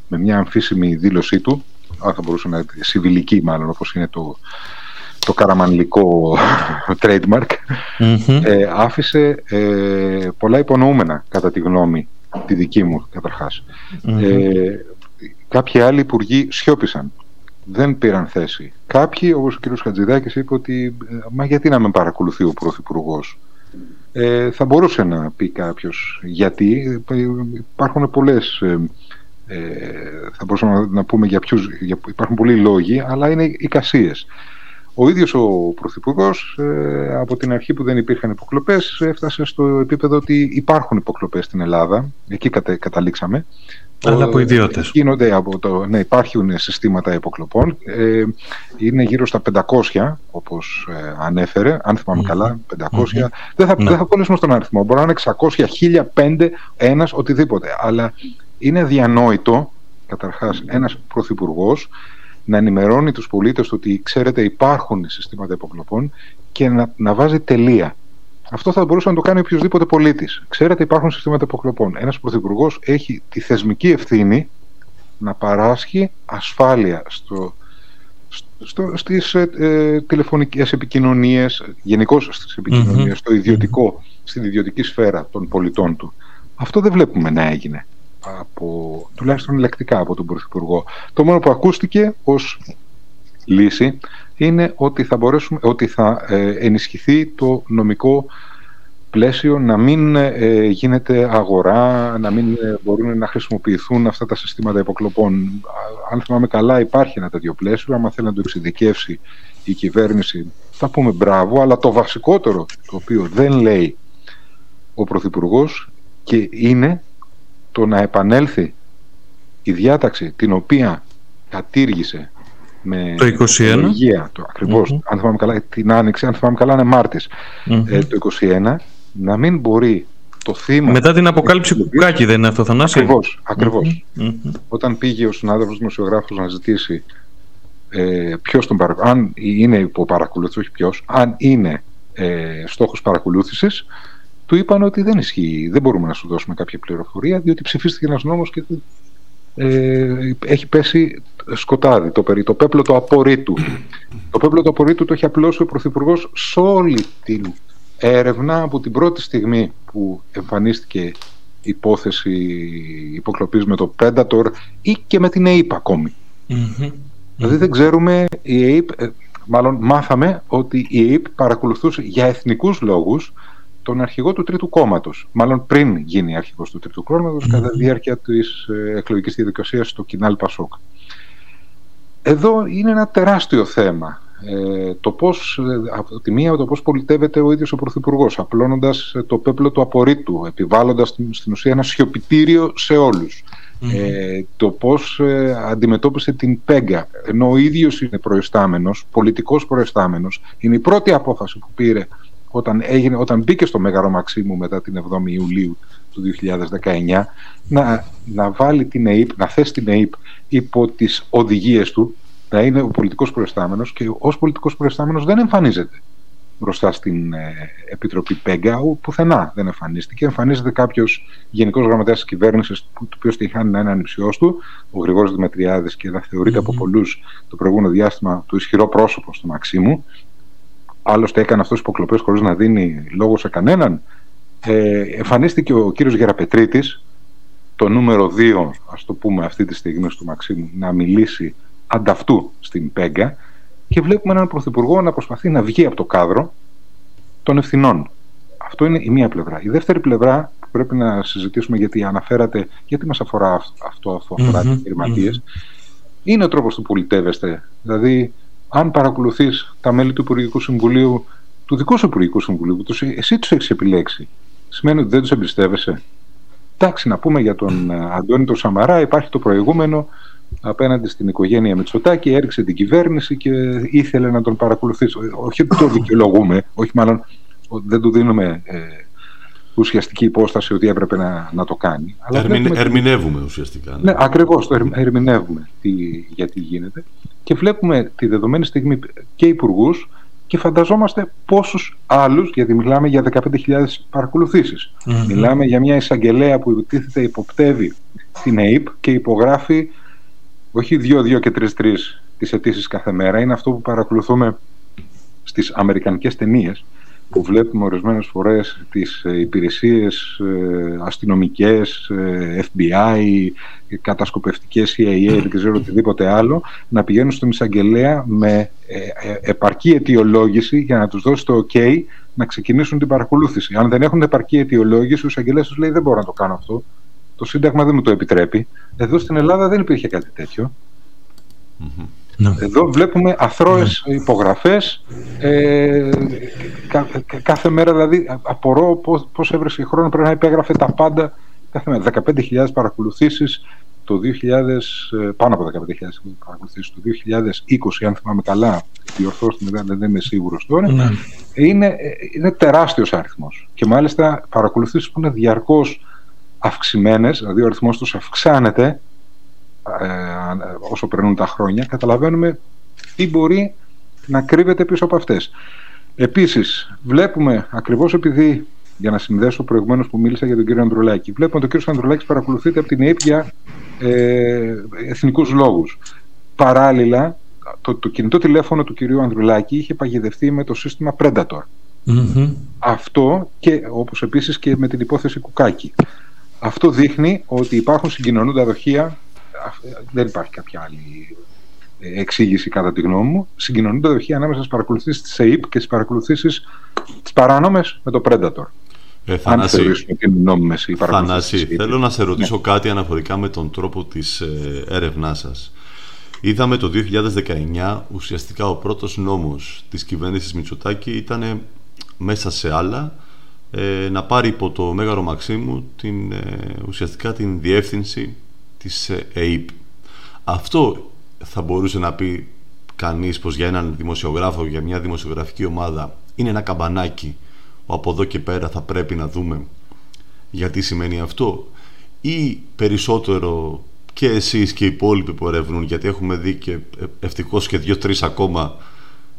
με μια αμφίσιμη δήλωσή του, αν θα μπορούσε να είναι συμβιλική μάλλον, όπως είναι το, το καραμανλικό trademark, ε, άφησε ε, πολλά υπονοούμενα κατά τη γνώμη τη δική μου καταρχας Ε, κάποιοι άλλοι υπουργοί σιώπησαν. Δεν πήραν θέση. Κάποιοι, όπως ο κ. Χατζηδάκης, είπε ότι ε, «Μα γιατί να με παρακολουθεί ο Πρωθυπουργός. Ε, θα μπορούσε να πει κάποιος γιατί. Υπάρχουν πολλές... Ε, ε θα μπορούσαμε να, πούμε για ποιους... Για, υπάρχουν πολλοί λόγοι, αλλά είναι εικασίες. Ο ίδιος ο Πρωθυπουργός, ε, από την αρχή που δεν υπήρχαν υποκλοπές έφτασε στο επίπεδο ότι υπάρχουν υποκλοπές στην Ελλάδα. Εκεί καταλήξαμε. Αλλά από ιδιώτες. Γίνονται από το, ναι, υπάρχουν συστήματα υποκλοπών. Ε, είναι γύρω στα 500, όπως ε, ανέφερε, αν θυμάμαι καλά, 500. Δεν θα, ναι. δεν θα κολλήσουμε στον αριθμό. Μπορεί να είναι 600, 1000, 5, ένας, οτιδήποτε. Αλλά είναι διανόητο, καταρχάς, ένας πρωθυπουργός να ενημερώνει τους πολίτες ότι ξέρετε υπάρχουν συστήματα υποκλοπών και να, να βάζει τελεία. Αυτό θα μπορούσε να το κάνει οποιοδήποτε πολίτης. Ξέρετε υπάρχουν συστήματα υποκλοπών. Ένας πρωθυπουργός έχει τη θεσμική ευθύνη να παράσχει ασφάλεια στο, στο, στις ε, ε τηλεφωνικές επικοινωνίες, γενικώς στις επικοινωνίες, στο ιδιωτικό, στην ιδιωτική σφαίρα των πολιτών του. Αυτό δεν βλέπουμε να έγινε από, τουλάχιστον λεκτικά από τον Πρωθυπουργό. Το μόνο που ακούστηκε ως λύση είναι ότι θα, μπορέσουμε, ότι θα ε, ενισχυθεί το νομικό πλαίσιο να μην ε, γίνεται αγορά, να μην ε, μπορούν να χρησιμοποιηθούν αυτά τα συστήματα υποκλοπών. Αν θυμάμαι καλά υπάρχει ένα τέτοιο πλαίσιο, άμα θέλει να το εξειδικεύσει η κυβέρνηση θα πούμε μπράβο, αλλά το βασικότερο το οποίο δεν λέει ο Πρωθυπουργός και είναι το να επανέλθει η διάταξη την οποία κατήργησε με το 21. το ακριβως αν θυμάμαι καλά, την άνοιξη, αν θυμάμαι καλά είναι μαρτης ε, το 21, να μην μπορεί το θύμα... Μετά την αποκάλυψη του Κουκάκη δεν είναι αυτό, Θανάση; Ακριβώς, ακριβώς. Όταν πήγε ο συνάδελφος δημοσιογράφος να ζητήσει ε, ποιος τον παρακολουθεί, αν είναι υπό παρακολούθηση, όχι ποιος, αν είναι ε, στόχος παρακολούθησης, του είπαν ότι δεν ισχύει, δεν μπορούμε να σου δώσουμε κάποια πληροφορία, διότι ψηφίστηκε ένας νόμος και ε, έχει πέσει σκοτάδι το περί, το πέπλο του απορρίτου. το πέπλο του απορρίτου το έχει απλώσει ο Πρωθυπουργός σε όλη την έρευνα από την πρώτη στιγμή που εμφανίστηκε υπόθεση υποκλοπής με το Predator ή και με την ΑΕΠ ακόμη. Δηλαδή δεν ξέρουμε, η ΑΕΠ, ε, μάλλον μάθαμε ότι η ΑΕΠ παρακολουθούσε για εθνικούς λόγους τον αρχηγό του Τρίτου Κόμματος. Μάλλον πριν γίνει αρχηγός του Τρίτου Κόμματος, mm-hmm. κατά τη διάρκεια της ε, εκλογικής διαδικασίας στο Κινάλ Πασόκ. Εδώ είναι ένα τεράστιο θέμα. Ε, το πώς, ε, από τη μία το πώς πολιτεύεται ο ίδιος ο Πρωθυπουργός, απλώνοντας ε, το πέπλο του απορρίτου, επιβάλλοντας στην ουσία ένα σιωπητήριο σε όλους. Ε, το πώς ε, αντιμετώπισε την Πέγκα, ενώ ο ίδιος είναι προϊστάμενος, πολιτικός προϊστάμενος, είναι η πρώτη απόφαση που πήρε όταν, έγινε, όταν μπήκε στο Μέγαρο Μαξίμου μετά την 7η Ιουλίου του 2019 να, να βάλει την ΕΕΠ, να θέσει την ΕΕΠ υπό τις οδηγίες του να είναι ο πολιτικός προϊστάμενος και ως πολιτικός προϊστάμενος δεν εμφανίζεται μπροστά στην ε, Επιτροπή Πέγκα, πουθενά δεν εμφανίστηκε. Εμφανίζεται κάποιος γενικός γραμματέας της κυβέρνησης, το οποίος τυχάνει να είναι ανυψιό του, ο Γρηγόρης Δημετριάδη, και να θεωρείται από πολλούς το προηγούμενο διάστημα το ισχυρό πρόσωπο του Μαξίμου. Άλλωστε έκανε αυτός υποκλοπές χωρίς να δίνει λόγο σε κανέναν. Ε, εμφανίστηκε ο κύριος Γεραπετρίτης, το νούμερο 2, ας το πούμε αυτή τη στιγμή στο Μαξίμου, να μιλήσει ανταυτού στην Πέγκα και βλέπουμε έναν πρωθυπουργό να προσπαθεί να βγει από το κάδρο των ευθυνών. Αυτό είναι η μία πλευρά. Η δεύτερη πλευρά που πρέπει να συζητήσουμε γιατί αναφέρατε, γιατί μας αφορά αυτό, αυτό αφορά mm-hmm, επιχειρηματίες, είναι ο τρόπος που πολιτεύεστε. Δηλαδή αν παρακολουθείς τα μέλη του Υπουργικού Συμβουλίου, του δικού σου Υπουργικού Συμβουλίου, που εσύ τους έχεις επιλέξει, σημαίνει ότι δεν τους εμπιστεύεσαι; Εντάξει, να πούμε για τον ε, Αντώνη τον Σαμαρά, υπάρχει το προηγούμενο απέναντι στην οικογένεια Μητσοτάκη, έριξε την κυβέρνηση και ήθελε να τον παρακολουθήσει. Όχι ότι το δικαιολογούμε, όχι μάλλον δεν του δίνουμε ε, ουσιαστική υπόσταση ότι έπρεπε να, να το κάνει. Αλλά ερμηνεύουμε ουσιαστικά. Ναι, ναι ακριβώς, το ερμηνεύουμε τι, γιατί γίνεται και βλέπουμε τη δεδομένη στιγμή και υπουργούς και φανταζόμαστε πόσους άλλους, γιατί μιλάμε για 15.000 παρακολουθήσεις. Μιλάμε για μια εισαγγελέα που υποτίθεται υποπτεύει την ΑΕΠ και υπογράφει όχι 2-2 και 3-3 τις αιτήσεις κάθε μέρα. Είναι αυτό που παρακολουθούμε στις αμερικανικές ταινίες που βλέπουμε ορισμένες φορές τις ε, υπηρεσίες ε, αστυνομικές, ε, FBI, κατασκοπευτικές CIA, δεν ξέρω οτιδήποτε άλλο, να πηγαίνουν στον εισαγγελέα με επαρκή αιτιολόγηση για να τους δώσει το OK να ξεκινήσουν την παρακολούθηση. Αν δεν έχουν επαρκή αιτιολόγηση, ο εισαγγελέας τους λέει δεν μπορώ να το κάνω αυτό. Το Σύνταγμα δεν μου το επιτρέπει. Εδώ στην Ελλάδα δεν υπήρχε κάτι ναι. Εδώ βλέπουμε αθρώες ναι. υπογραφές ε, κάθε μέρα δηλαδή απορώ πώς, πώς έβρεσε χρόνο πρέπει να υπέγραφε τα πάντα κάθε μέρα 15.000 παρακολουθήσεις το 2000, ε, πάνω από 15.000 παρακολουθήσεις το 2020 αν θυμάμαι καλά διορθώστε με δεν είμαι σίγουρος τώρα ναι. είναι, ε, είναι τεράστιος αριθμός και μάλιστα παρακολουθήσεις που είναι διαρκώς αυξημένες δηλαδή ο αριθμός τους αυξάνεται ε, όσο περνούν τα χρόνια, καταλαβαίνουμε τι μπορεί να κρύβεται πίσω από αυτές. Επίσης, βλέπουμε ακριβώς επειδή, για να συνδέσω προηγουμένως που μίλησα για τον κύριο Ανδρουλάκη, βλέπουμε ότι ο κύριος Ανδρουλάκης παρακολουθείται από την ΑΕΠ για ε, εθνικούς λόγους. Παράλληλα, το, το κινητό τηλέφωνο του κυρίου Ανδρουλάκη είχε παγιδευτεί με το σύστημα Predator. Αυτό και όπως επίσης και με την υπόθεση Κουκάκη. Αυτό δείχνει ότι υπάρχουν συγκοινωνούντα δοχεία δεν υπάρχει κάποια άλλη ε, εξήγηση κατά τη γνώμη μου. Συγκοινωνούνται δοχεία ανάμεσα στις παρακολουθήσεις της ΕΕΠ και στις παρακολουθήσεις τι παράνομες με το Predator. Ε, Θανάση, Θανάση θέλω να σε ρωτήσω ναι. κάτι αναφορικά με τον τρόπο της ε, έρευνάς σας. Είδαμε το 2019 ουσιαστικά ο πρώτος νόμος της κυβέρνησης Μητσοτάκη ήταν μέσα σε άλλα ε, να πάρει υπό το Μέγαρο Μαξίμου την, ε, ουσιαστικά την διεύθυνση της ΑΕΠ. Αυτό θα μπορούσε να πει κανείς πως για έναν δημοσιογράφο, για μια δημοσιογραφική ομάδα είναι ένα καμπανάκι που από εδώ και πέρα θα πρέπει να δούμε γιατί σημαίνει αυτό ή περισσότερο και εσείς και οι υπόλοιποι που ερευνούν γιατί έχουμε δει και ευτυχώς και δύο-τρεις ακόμα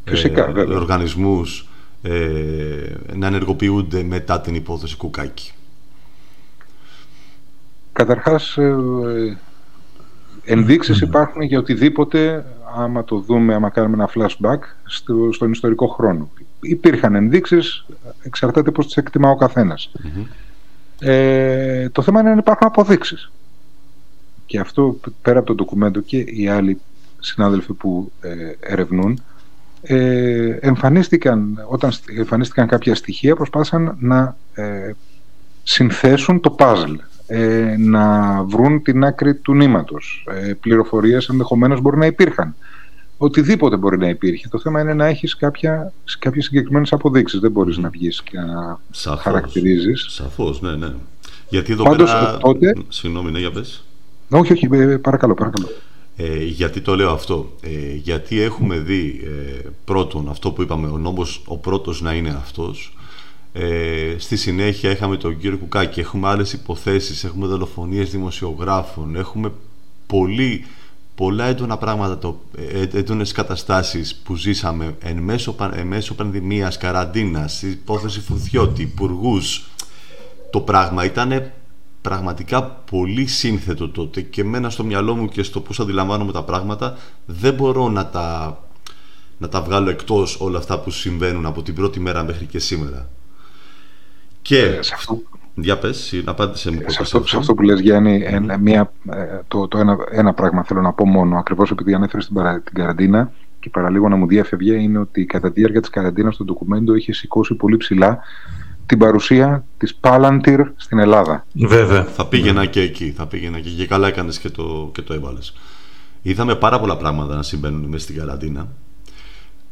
Φυσικά, ε, οργανισμούς ε, να ενεργοποιούνται μετά την υπόθεση Κουκάκη. Καταρχάς, ε, ενδείξεις υπάρχουν για οτιδήποτε, άμα το δούμε, άμα κάνουμε ένα flashback, στο, στον ιστορικό χρόνο. Υπήρχαν ενδείξεις, εξαρτάται πώς τις εκτιμά ο καθενας Ε, το θέμα είναι αν υπάρχουν αποδείξεις. Και αυτό πέρα από το ντοκουμέντο και οι άλλοι συνάδελφοι που ε, ερευνούν, ε, εμφανίστηκαν, όταν εμφανίστηκαν κάποια στοιχεία προσπάθησαν να ε, συνθέσουν το puzzle ε, να βρουν την άκρη του νήματος. Ε, πληροφορίες ενδεχομένως μπορεί να υπήρχαν. Οτιδήποτε μπορεί να υπήρχε. Το θέμα είναι να έχεις κάποια, κάποιες συγκεκριμένες αποδείξεις. Δεν μπορείς να βγεις και να Σαφώς. χαρακτηρίζεις. Σαφώς, ναι, ναι. Γιατί εδώ Πάντως, πέρα... Τότε... Συγγνώμη, ναι, για πες. Όχι, όχι, ε, παρακαλώ, παρακαλώ. Ε, γιατί το λέω αυτό. Ε, γιατί έχουμε δει ε, πρώτον αυτό που είπαμε, ο νόμος ο πρώτος να είναι αυτός ε, στη συνέχεια είχαμε τον κύριο Κουκάκη, έχουμε άλλες υποθέσεις, έχουμε δολοφονίες δημοσιογράφων, έχουμε πολύ, πολλά έντονα πράγματα, το, ε, έντονες καταστάσεις που ζήσαμε εν μέσω, εν μέσω πανδημίας, καραντίνας, υπόθεση Φουρτιώτη, υπουργούς. Το πράγμα ήταν πραγματικά πολύ σύνθετο τότε και μένα στο μυαλό μου και στο πώς αντιλαμβάνομαι τα πράγματα δεν μπορώ να τα, να τα βγάλω εκτός όλα αυτά που συμβαίνουν από την πρώτη μέρα μέχρι και σήμερα. Και ε, σε αυτό... Για πες, απάντησε μου. Σε αυτό, σε αυτό που λες Γιάννη, μια, ε, το, το ένα, ένα πράγμα θέλω να πω μόνο, ακριβώς επειδή ανέφερες την, την καραντίνα και παραλίγο να μου διέφευγε, είναι ότι κατά τη διάρκεια της καραντίνας το ντοκουμέντο είχε σηκώσει πολύ ψηλά την παρουσία της Palantir στην Ελλάδα. Βέβαια. Θα πήγαινα και εκεί, θα πήγαινα και εκεί. Καλά έκανες και το, και το έβαλες. Είδαμε πάρα πολλά πράγματα να συμβαίνουν μέσα στην καραντίνα.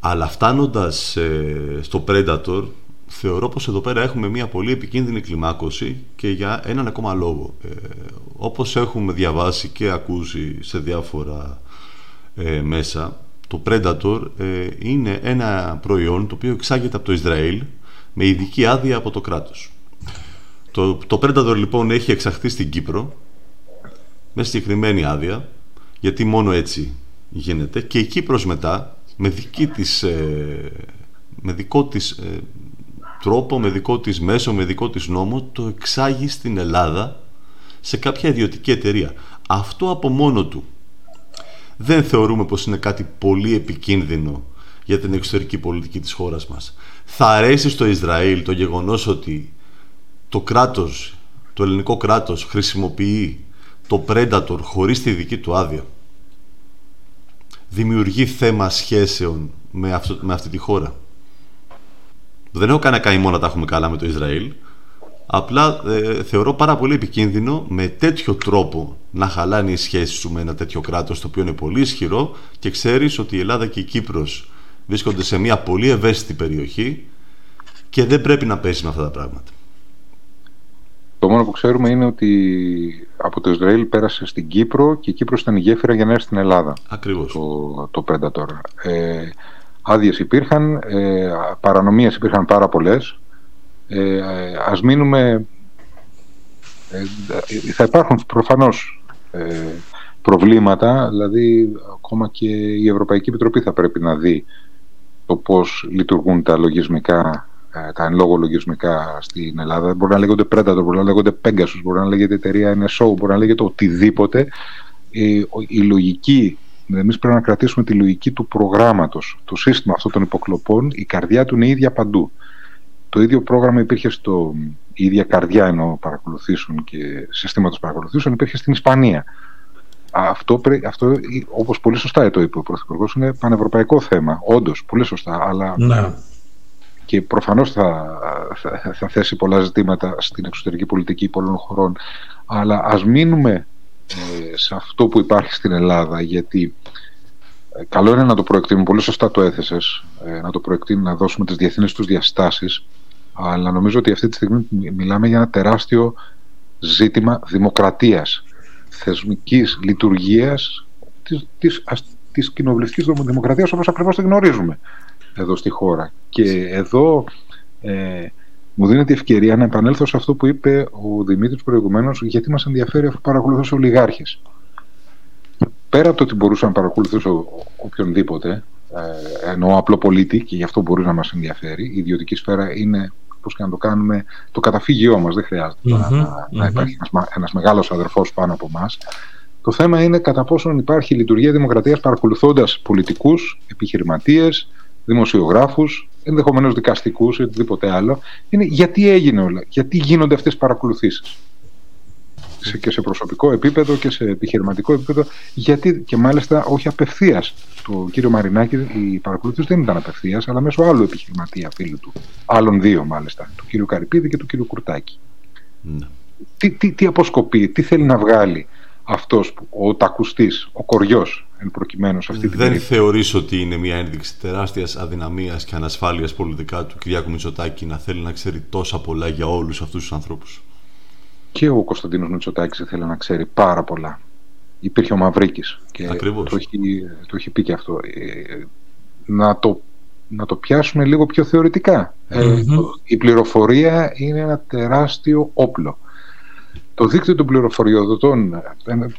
Αλλά φτάνοντας ε, στο Predator, θεωρώ πως εδώ πέρα έχουμε μια πολύ επικίνδυνη κλιμάκωση και για έναν ακόμα λόγο. Ε, όπως έχουμε διαβάσει και ακούσει σε διάφορα ε, μέσα, το Predator ε, είναι ένα προϊόν το οποίο εξάγεται από το Ισραήλ με ειδική άδεια από το κράτος. Το, το Predator λοιπόν έχει εξαχθεί στην Κύπρο με συγκεκριμένη άδεια γιατί μόνο έτσι γίνεται και η Κύπρος μετά με, δική της, ε, με δικό της ε, τρόπο, με δικό της μέσο, με δικό της νόμο το εξάγει στην Ελλάδα σε κάποια ιδιωτική εταιρεία. Αυτό από μόνο του δεν θεωρούμε πως είναι κάτι πολύ επικίνδυνο για την εξωτερική πολιτική της χώρας μας. Θα αρέσει στο Ισραήλ το γεγονός ότι το κράτος, το ελληνικό κράτος χρησιμοποιεί το Predator χωρίς τη δική του άδεια. Δημιουργεί θέμα σχέσεων με, αυτό, με αυτή τη χώρα. Δεν έχω κανένα καημό να τα έχουμε καλά με το Ισραήλ. Απλά ε, θεωρώ πάρα πολύ επικίνδυνο με τέτοιο τρόπο να χαλάνε οι σχέσεις σου με ένα τέτοιο κράτος το οποίο είναι πολύ ισχυρό και ξέρεις ότι η Ελλάδα και η Κύπρος βρίσκονται σε μια πολύ ευαίσθητη περιοχή και δεν πρέπει να πέσει με αυτά τα πράγματα. Το μόνο που ξέρουμε είναι ότι από το Ισραήλ πέρασε στην Κύπρο και η Κύπρος ήταν η γέφυρα για να έρθει στην Ελλάδα. Ακριβώς. Το, το Predator. Ε, Άδειες υπήρχαν, ε, παρανομίες υπήρχαν πάρα πολλές. Ε, ας μείνουμε... Ε, θα υπάρχουν προφανώς ε, προβλήματα, δηλαδή ακόμα και η Ευρωπαϊκή Επιτροπή θα πρέπει να δει το πώς λειτουργούν τα λογισμικά ε, τα εν λόγω λογισμικά στην Ελλάδα. Μπορεί να λέγονται Predator, μπορεί να λέγονται Pegasus, μπορεί να λέγεται εταιρεία NSO, μπορεί να λέγεται οτιδήποτε. Η, η λογική, εμείς πρέπει να κρατήσουμε τη λογική του προγράμματος. Το σύστημα αυτών των υποκλοπών, η καρδιά του είναι ίδια παντού. Το ίδιο πρόγραμμα υπήρχε στο. η ίδια καρδιά ενώ παρακολουθήσουν και συστήματο παρακολουθήσεων υπήρχε στην Ισπανία. Αυτό, αυτό όπως πολύ σωστά το είπε ο Πρωθυπουργός, είναι πανευρωπαϊκό θέμα. Όντως, πολύ σωστά. Αλλά ναι και προφανώς θα, θα, θα, θέσει πολλά ζητήματα στην εξωτερική πολιτική πολλών χωρών αλλά ας μείνουμε ε, σε αυτό που υπάρχει στην Ελλάδα γιατί ε, καλό είναι να το προεκτείνουμε, πολύ σωστά το έθεσες ε, να το προεκτείνουμε, να δώσουμε τις διεθνείς τους διαστάσεις αλλά νομίζω ότι αυτή τη στιγμή μιλάμε για ένα τεράστιο ζήτημα δημοκρατίας θεσμικής λειτουργίας της, της, της κοινοβουλευτικής δημοκρατίας όπως ακριβώς τη γνωρίζουμε εδώ στη χώρα. Και εδώ ε, μου δίνεται η ευκαιρία να επανέλθω σε αυτό που είπε ο Δημήτρης προηγουμένως γιατί μας ενδιαφέρει αφού παρακολουθούσε ολιγάρχες. Πέρα από το ότι μπορούσα να παρακολουθήσω οποιονδήποτε, ε, εννοώ απλό πολίτη και γι' αυτό μπορεί να μας ενδιαφέρει, η ιδιωτική σφαίρα είναι πώς και να το κάνουμε το καταφύγιό μας, δεν χρειάζεται να, να υπάρχει ένας, ένας μεγάλος αδερφός πάνω από εμάς. Το θέμα είναι κατά πόσον υπάρχει λειτουργία δημοκρατίας παρακολουθώντας πολιτικούς, επιχειρηματίες, δημοσιογράφους, ενδεχομένως δικαστικούς ή οτιδήποτε άλλο, είναι γιατί έγινε όλα, γιατί γίνονται αυτές οι παρακολουθήσεις. Σε, και σε προσωπικό επίπεδο και σε επιχειρηματικό επίπεδο, γιατί και μάλιστα όχι απευθείας. Το κύριο Μαρινάκη, η παρακολούθηση δεν ήταν απευθείας, αλλά μέσω άλλου επιχειρηματία φίλου του. Άλλων δύο μάλιστα, του κύριου Καρυπίδη και του κύριου Κουρτάκη. Ναι. Τι, τι, τι αποσκοπεί, τι θέλει να βγάλει αυτός, ο τακουστής, ο κοριός εν προκειμένου σε αυτή την Δεν θεωρείς ότι είναι μια ένδειξη τεράστιας αδυναμίας και ανασφάλειας πολιτικά του Κυριάκου Μητσοτάκη να θέλει να ξέρει τόσα πολλά για όλους αυτούς τους ανθρώπους. Και ο Κωνσταντίνος Μητσοτάκης θέλει να ξέρει πάρα πολλά. Υπήρχε ο Μαυρίκης και Ακριβώς. το έχει, το έχει πει και αυτό. Ε, να το να το πιάσουμε λίγο πιο θεωρητικά. Ε, η πληροφορία είναι ένα τεράστιο όπλο το δίκτυο των πληροφοριοδοτών, ε,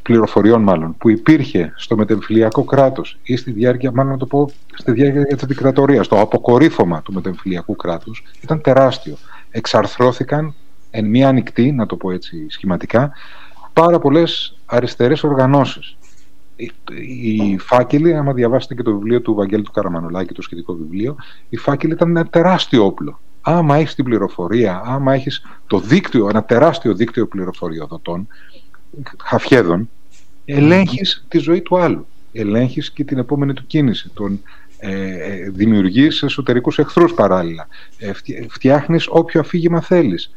πληροφοριών μάλλον, που υπήρχε στο μετεμφυλιακό κράτος ή στη διάρκεια, μάλλον να το πω, στη διάρκεια της δικτατορίας, το αποκορύφωμα του μετεμφυλιακού κράτους, ήταν τεράστιο. Εξαρθρώθηκαν εν μία ανοιχτή, να το πω έτσι σχηματικά, πάρα πολλές αριστερές οργανώσεις. Οι φάκελοι, άμα διαβάσετε και το βιβλίο του Βαγγέλη του Καραμανολάκη, το σχετικό βιβλίο, οι φάκελοι ήταν ένα τεράστιο όπλο άμα έχεις την πληροφορία, άμα έχεις το δίκτυο, ένα τεράστιο δίκτυο πληροφοριοδοτών, χαφιέδων, ελέγχεις τη ζωή του άλλου. Ελέγχεις και την επόμενη του κίνηση. Τον ε, ε δημιουργείς εσωτερικούς εχθρούς παράλληλα. Ε, φτιάχνεις όποιο αφήγημα θέλεις.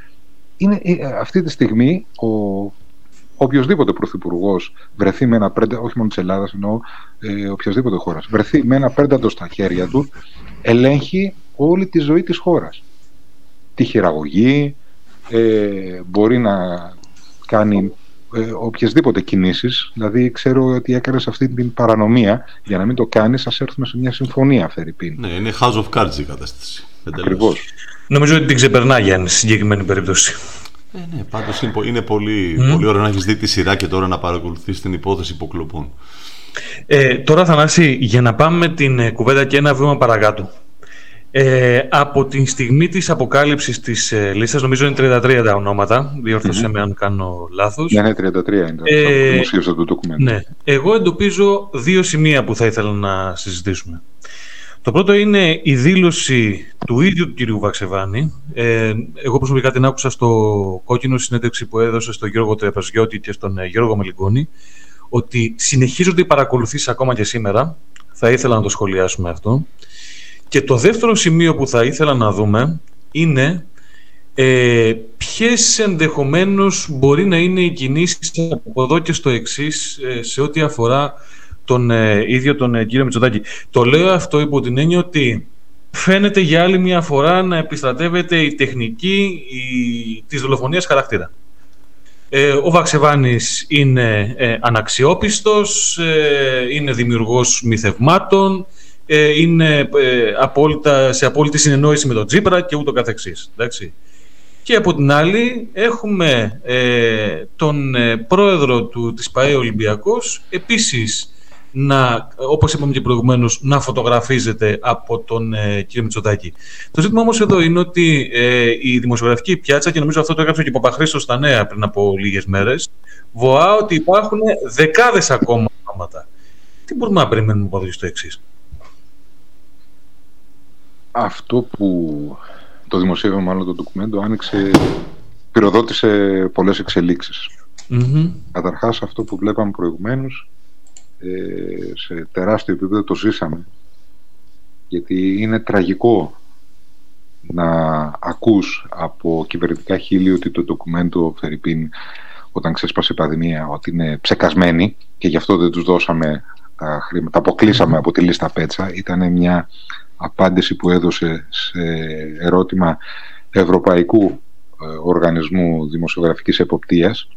Είναι, ε, αυτή τη στιγμή ο οποιοδήποτε πρωθυπουργός βρεθεί με ένα πέντα, όχι μόνο της Ελλάδας, εννοώ ε, οποιοδήποτε χώρας, βρεθεί με ένα πέντατο στα χέρια του, ελέγχει όλη τη ζωή της χώρας τη χειραγωγή, ε, μπορεί να κάνει ε, οποιασδήποτε κινήσεις. Δηλαδή ξέρω ότι έκανες αυτή την παρανομία. Για να μην το κάνεις, ας έρθουμε σε μια συμφωνία, Φερρυπίν. Ναι, είναι house of cards η κατάσταση. Ακριβώς. Νομίζω ότι την ξεπερνά, Γιάννη, στη συγκεκριμένη περίπτωση. Ε, ναι, πάντως είναι, είναι πολύ, mm. πολύ ωραίο να έχεις δει τη σειρά και τώρα να παρακολουθείς την υπόθεση υποκλοπών. Ε, τώρα Θανάση, για να πάμε την ε, κουβέντα και ένα βήμα παρακάτω. Ε, από την στιγμή της αποκάλυψης της ε, λίστας, νομίζω είναι 33 τα ονόματα, διόρθωσε με αν κάνω λάθος. Ναι, ναι, 33 είναι ε, το το ντοκουμέντο. Ναι. Εγώ εντοπίζω δύο σημεία που θα ήθελα να συζητήσουμε. Το πρώτο είναι η δήλωση του ίδιου του κυρίου Βαξεβάνη. Ε, εγώ προσωπικά την άκουσα στο κόκκινο συνέντευξη που έδωσε στον Γιώργο Τρεπαζιώτη και στον ε, Γιώργο Μελιγκόνη ότι συνεχίζονται οι παρακολουθήσεις ακόμα και σήμερα. Θα ήθελα να το σχολιάσουμε αυτό. Και το δεύτερο σημείο που θα ήθελα να δούμε είναι ε, ποιες ενδεχομένως μπορεί να είναι οι κινήσεις από εδώ και στο εξής ε, σε ό,τι αφορά τον ε, ίδιο τον ε, κύριο Μητσοτάκη. Το λέω αυτό υπό την έννοια ότι φαίνεται για άλλη μια φορά να επιστρατεύεται η τεχνική η, της δολοφονίας χαρακτήρα. Ε, ο Βαξεβάνης είναι ε, αναξιόπιστος, ε, είναι δημιουργός μυθευμάτων, ε, είναι ε, απόλυτα, σε απόλυτη συνεννόηση με τον Τζίπρα και ούτω καθεξής. Εντάξει. Και από την άλλη έχουμε ε, τον πρόεδρο του, της ΠαΕ Ολυμπιακός επίσης να, όπως είπαμε και προηγουμένως, να φωτογραφίζεται από τον ε, κύριο Μητσοτάκη. Το ζήτημα όμως εδώ είναι ότι ε, η δημοσιογραφική πιάτσα, και νομίζω αυτό το έγραψε και ο Παπαχρήστος στα νέα πριν από λίγες μέρες, βοά ότι υπάρχουν δεκάδες ακόμα ονόματα. Τι μπορούμε να περιμένουμε από εδώ στο εξής; Αυτό που το δημοσίευμα μάλλον το ντοκουμέντο άνοιξε, πυροδότησε πολλές εξελίξεις. Mm-hmm. Καταρχάς αυτό που βλέπαμε προηγουμένως ε, σε τεράστιο επίπεδο το ζήσαμε γιατί είναι τραγικό να ακούς από κυβερνητικά χείλη ότι το ντοκουμέντο Φερρυπίν όταν ξέσπασε η πανδημία ότι είναι ψεκασμένοι και γι' αυτό δεν τους δώσαμε τα χρήματα, τα αποκλείσαμε από τη λίστα Πέτσα ήταν μια απάντηση που έδωσε σε ερώτημα Ευρωπαϊκού ε, Οργανισμού Δημοσιογραφικής Εποπτείας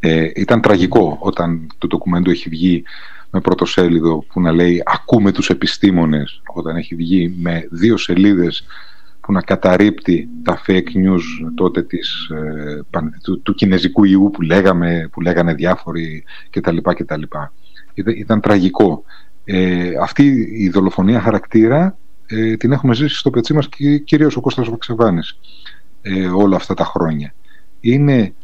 ε, ήταν τραγικό όταν το ντοκουμέντο έχει βγει με πρωτοσέλιδο που να λέει «Ακούμε τους επιστήμονες» όταν έχει βγει με δύο σελίδες που να καταρρύπτει τα fake news τότε της, ε, του, του κινέζικου ιού που, λέγαμε, που λέγανε διάφοροι κτλ. κτλ. Ήταν, ήταν τραγικό. Ε, αυτή η δολοφονία χαρακτήρα ε, την έχουμε ζήσει στο πετσί μας και κυρίως ο Κώστας Βαξεβάνης ε, όλα αυτά τα χρόνια. Είναι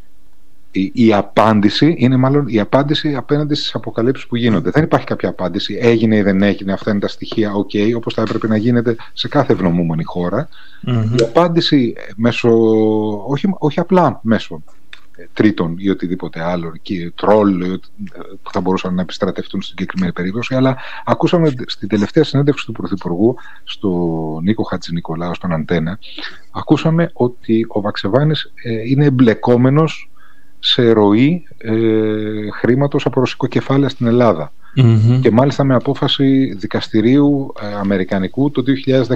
η, απάντηση είναι μάλλον η απάντηση απέναντι στις αποκαλύψεις που γίνονται. Δεν υπάρχει κάποια απάντηση, έγινε ή δεν έγινε, αυτά είναι τα στοιχεία, OK, okay, όπως θα έπρεπε να γίνεται σε κάθε ευνομούμενη Η απάντηση μέσω, όχι, όχι απλά μέσω ε, τρίτων ή οτιδήποτε άλλο, και τρόλ ε, που θα μπορούσαν να επιστρατευτούν στην συγκεκριμένη περίπτωση, αλλά ακούσαμε στην τελευταία συνέντευξη του Πρωθυπουργού, στο Νίκο Χατζη Νικολάου, στον Αντένα, ακούσαμε ότι ο Βαξεβάνης ε, είναι εμπλεκόμενος σε ροή ε, χρήματος από ρωσικό κεφάλαιο στην ελλαδα και μάλιστα με απόφαση δικαστηρίου ε, αμερικανικού το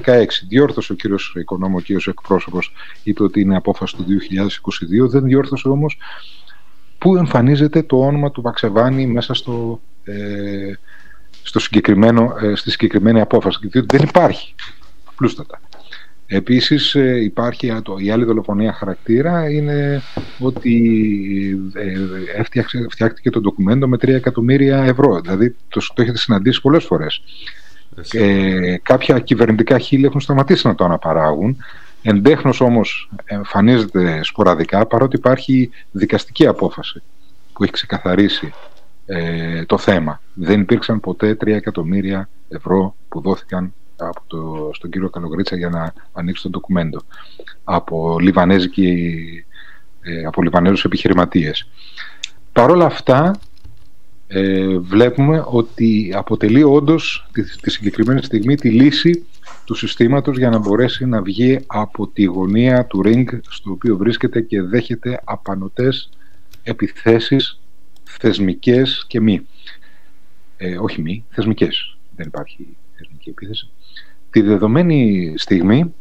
2016. Διόρθωσε ο κύριος Οικονόμο, ο κύριος εκπρόσωπος, είπε ότι είναι απόφαση του 2022, δεν διόρθωσε όμως πού εμφανίζεται το όνομα του Βαξεβάνη μέσα στο, ε, στο συγκεκριμένο, ε, στη συγκεκριμένη απόφαση; Διότι δεν υπάρχει, απλούστατα. Επίσης ε, υπάρχει η άλλη δολοφονία χαρακτήρα είναι ότι ε, φτιάχτηκε το ντοκουμέντο με 3 εκατομμύρια ευρώ. Δηλαδή το, το έχετε συναντήσει πολλές φορές. Ε, κάποια κυβερνητικά χείλη έχουν σταματήσει να το αναπαράγουν. Εντέχνος όμως εμφανίζεται σποραδικά παρότι υπάρχει δικαστική απόφαση που έχει ξεκαθαρίσει ε, το θέμα. Δεν υπήρξαν ποτέ 3 εκατομμύρια ευρώ που δόθηκαν από το, στον κύριο Καλογρίτσα για να ανοίξει το ντοκουμέντο από, Λιβανέζικη, ε, από Λιβανέζους επιχειρηματίες. Παρ' όλα αυτά ε, βλέπουμε ότι αποτελεί όντως τη, τη συγκεκριμένη στιγμή τη λύση του συστήματος για να μπορέσει να βγει από τη γωνία του ring στο οποίο βρίσκεται και δέχεται απανοτές επιθέσεις θεσμικές και μη. Ε, όχι μη, θεσμικές. Δεν υπάρχει θεσμική επίθεση τη δεδομένη στιγμή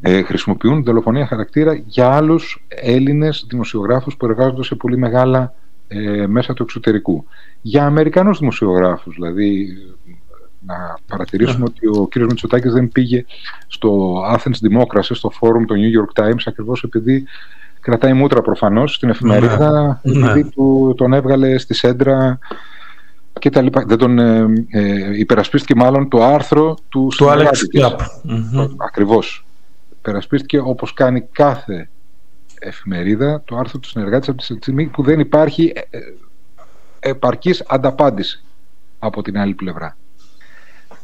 ε, χρησιμοποιούν δολοφονία χαρακτήρα για άλλους Έλληνες δημοσιογράφους που εργάζονται σε πολύ μεγάλα ε, μέσα του εξωτερικού. Για Αμερικανούς δημοσιογράφους, δηλαδή να παρατηρήσουμε ότι ο κύριος Μητσοτάκης δεν πήγε στο Athens Democracy, στο φόρουμ του New York Times, ακριβώς επειδή Κρατάει μούτρα προφανώς στην εφημερίδα, ναι. επειδή του, τον έβγαλε στη Σέντρα και τα λοιπά. Δεν τον ε, ε, υπερασπίστηκε μάλλον το άρθρο του του Alex Club. Ακριβώς. Υπερασπίστηκε όπως κάνει κάθε εφημερίδα το άρθρο του συνεργάτης από τη στιγμή που δεν υπάρχει ε, ε, επαρκής ανταπάντηση από την άλλη πλευρά.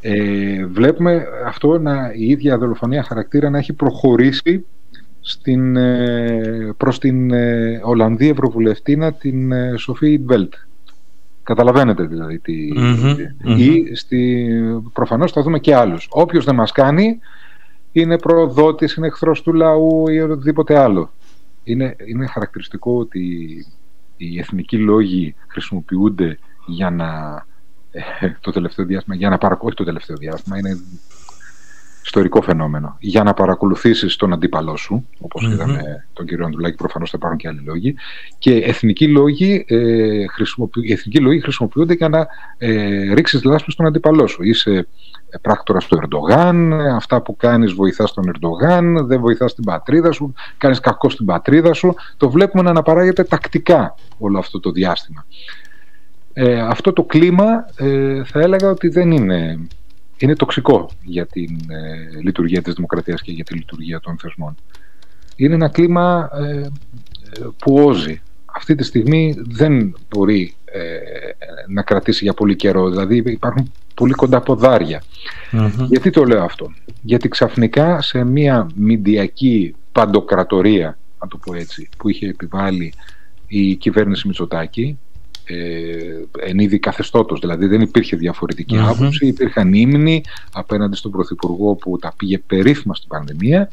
Ε, βλέπουμε αυτό να, η ίδια δολοφονία χαρακτήρα να έχει προχωρήσει στην, ε, προς την ε, Ολλανδή Ευρωβουλευτήνα την ε, Σοφή Ιντβέλτ. Καταλαβαίνετε δηλαδή τι... Ή στη, προφανώς θα δούμε και άλλους. Όποιος δεν μας κάνει είναι προδότης, είναι εχθρός του λαού ή οτιδήποτε άλλο. Είναι, είναι χαρακτηριστικό ότι οι εθνικοί λόγοι χρησιμοποιούνται για να το τελευταίο διάστημα, για να παρακολουθήσει το τελευταίο διάστημα, είναι ιστορικό φαινόμενο. Για να παρακολουθήσεις τον αντίπαλό σου, όπως mm-hmm. είδαμε τον κύριο Αντουλάκη, προφανώς θα υπάρχουν και άλλοι λόγοι, και εθνικοί λόγοι, ε, οι εθνικοί λόγοι χρησιμοποιούνται για να ε, ρίξεις λάσπη στον αντίπαλό σου. Είσαι πράκτορα του Ερντογάν, αυτά που κάνεις βοηθάς τον Ερντογάν, δεν βοηθάς την πατρίδα σου, κάνεις κακό στην πατρίδα σου. Το βλέπουμε να αναπαράγεται τακτικά όλο αυτό το διάστημα. Ε, αυτό το κλίμα ε, θα έλεγα ότι δεν είναι, είναι τοξικό για την ε, λειτουργία της δημοκρατίας και για τη λειτουργία των θεσμών. Είναι ένα κλίμα ε, που όζει. Αυτή τη στιγμή δεν μπορεί να κρατήσει για πολύ καιρό. Δηλαδή υπάρχουν πολύ κοντά Γιατί το λέω αυτό; Γιατί ξαφνικά σε μια μηντιακή παντοκρατορία, να το πω έτσι, που είχε επιβάλει η κυβέρνηση Μητσοτάκη, ε, εν είδη καθεστώτος, δηλαδή δεν υπήρχε διαφορετική mm-hmm. άποψη, υπήρχαν ύμνοι απέναντι στον Πρωθυπουργό που τα πήγε περίφημα στην πανδημία,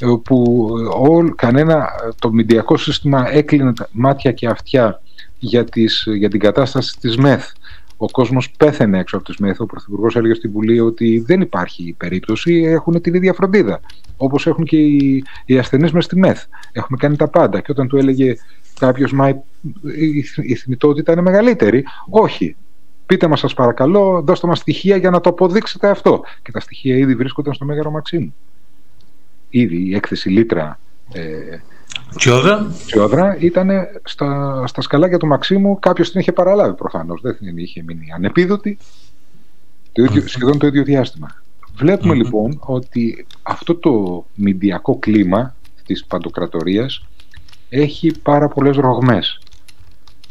ε, που όλ, κανένα, το μηντιακό σύστημα έκλεινε μάτια και αυτιά για, τις, για την κατάσταση της ΜΕΘ. Ο κόσμος πέθαινε έξω από τη ΜΕΘ. Ο Πρωθυπουργός έλεγε στην Βουλή ότι δεν υπάρχει περίπτωση, έχουν την ίδια φροντίδα. Όπως έχουν και οι, οι ασθενείς μες στη ΜΕΘ. Έχουμε κάνει τα πάντα. Και όταν του έλεγε κάποιος, μα η θνητότητα είναι μεγαλύτερη. Όχι. Πείτε μας σας παρακαλώ, δώστε μας στοιχεία για να το αποδείξετε αυτό. Και τα στοιχεία ήδη βρίσκονταν στο Μέγαρο Μαξίμου. Ήδη η έκθεση Λίτρα ε, Τσιόδρα. Τσιόδρα ήταν στα, στα σκαλάκια του Μαξίμου. Κάποιος την είχε παραλάβει προφανώς. Δεν την είχε μείνει ανεπίδοτη. Το ίδιο, σχεδόν το ίδιο διάστημα. λοιπόν ότι αυτό το μηντιακό κλίμα της παντοκρατορίας έχει πάρα πολλές ρογμές.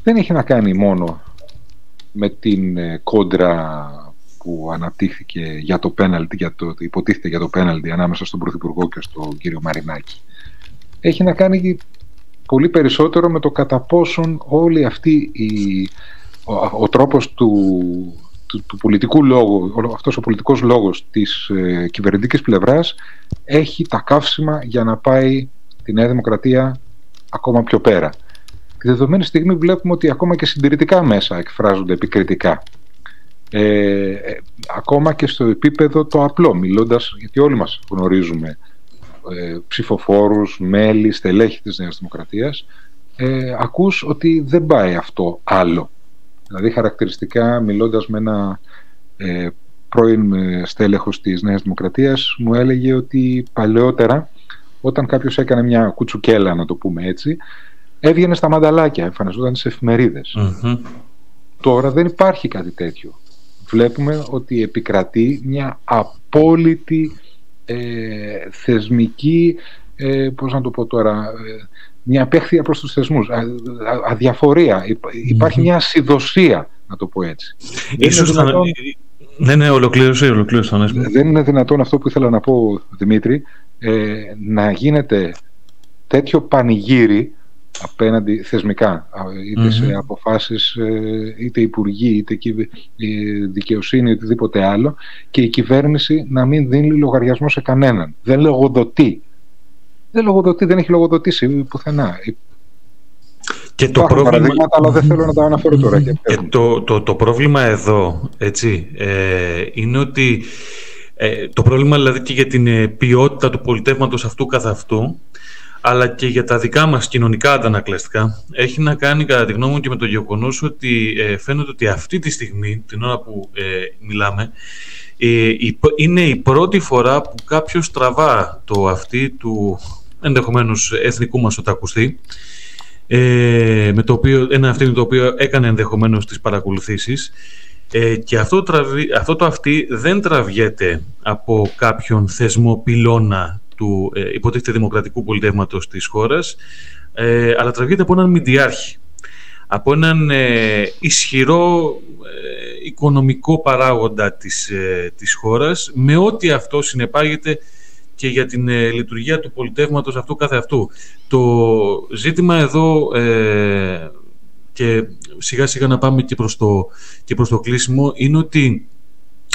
Δεν έχει να κάνει μόνο με την ε, κόντρα που αναπτύχθηκε για το πέναλτι, για το, υποτίθεται για το πέναλτι ανάμεσα στον Πρωθυπουργό και στον κύριο Μαρινάκη. Έχει να κάνει πολύ περισσότερο με το κατά πόσον όλη αυτή η, ο, ο τρόπος του, του, πολιτικού λόγου, αυτός ο πολιτικός λόγος της ε, κυβερνητικής πλευράς έχει τα καύσιμα για να πάει τη Νέα Δημοκρατία ακόμα πιο πέρα. Τη δεδομένη στιγμή βλέπουμε ότι ακόμα και συντηρητικά μέσα εκφράζονται επικριτικά. Ε, ε, ακόμα και στο επίπεδο το απλό, μιλώντας, γιατί όλοι μας γνωρίζουμε ε, ψηφοφόρους, μέλη, στελέχη της Νέας Δημοκρατίας, ε, ακούς ότι δεν πάει αυτό άλλο. Δηλαδή χαρακτηριστικά μιλώντας με ένα ε, πρώην ε, στέλεχος της Νέας Δημοκρατίας μου έλεγε ότι παλαιότερα όταν κάποιος έκανε μια κουτσουκέλα να το πούμε έτσι έβγαινε στα μανταλάκια, εμφανιζόταν σε εφημεριδες Τώρα δεν υπάρχει κάτι τέτοιο. Βλέπουμε ότι επικρατεί μια απόλυτη ε, θεσμική, ε, πώς να το πω τώρα, ε, μια απέχθεια προς τους θεσμούς, α, αδιαφορία. Υπάρχει μια ασυδοσία, να το πω έτσι. Ίσως δυνατόν... Ναι, ναι, ολοκλήρωσε, ολοκλήρωσε. Δεν είναι δυνατόν αυτό που ήθελα να πω, Δημήτρη, ε, να γίνεται τέτοιο πανηγύρι απέναντι θεσμικά, είτε σε αποφάσεις, ε, είτε υπουργοί, είτε δικαιοσύνη, οτιδήποτε άλλο και η κυβέρνηση να μην δίνει λογαριασμό σε κανέναν. Δεν λογοδοτεί. Δεν λογοδοτεί, δεν έχει λογοδοτήσει πουθενά. Και το πρόβλημα... αλλά δεν θέλω να τα αναφέρω τώρα. Και το, το, το πρόβλημα εδώ, έτσι, ε, είναι ότι ε, το πρόβλημα δηλαδή και για την ε, ποιότητα του πολιτεύματος αυτού καθ' αυτού αλλά και για τα δικά μας κοινωνικά αντανακλαστικά έχει να κάνει κατά τη γνώμη μου και με το γεγονός ότι ε, φαίνεται ότι αυτή τη στιγμή, την ώρα που ε, μιλάμε, ε, είναι η πρώτη φορά που κάποιος τραβά το αυτή του ενδεχομένως εθνικού μας οτακουστή, ε, με το οποίο, ένα αυτή το οποίο έκανε ενδεχομένως τις παρακολουθήσεις. Ε, και αυτό, αυτό το αυτή δεν τραβιέται από κάποιον θεσμό πυλώνα του ε, υποτίθεται δημοκρατικού πολιτεύματος της χώρας, ε, αλλά τραβιέται από έναν μηντιάρχη, από έναν ε, ισχυρό ε, οικονομικό παράγοντα της, της χώρας, με ό,τι αυτό συνεπάγεται και για την λειτουργία του πολιτεύματος αυτού κάθε αυτού. Το ζήτημα εδώ και σιγά σιγά να πάμε και προς το, και προς το κλείσιμο είναι ότι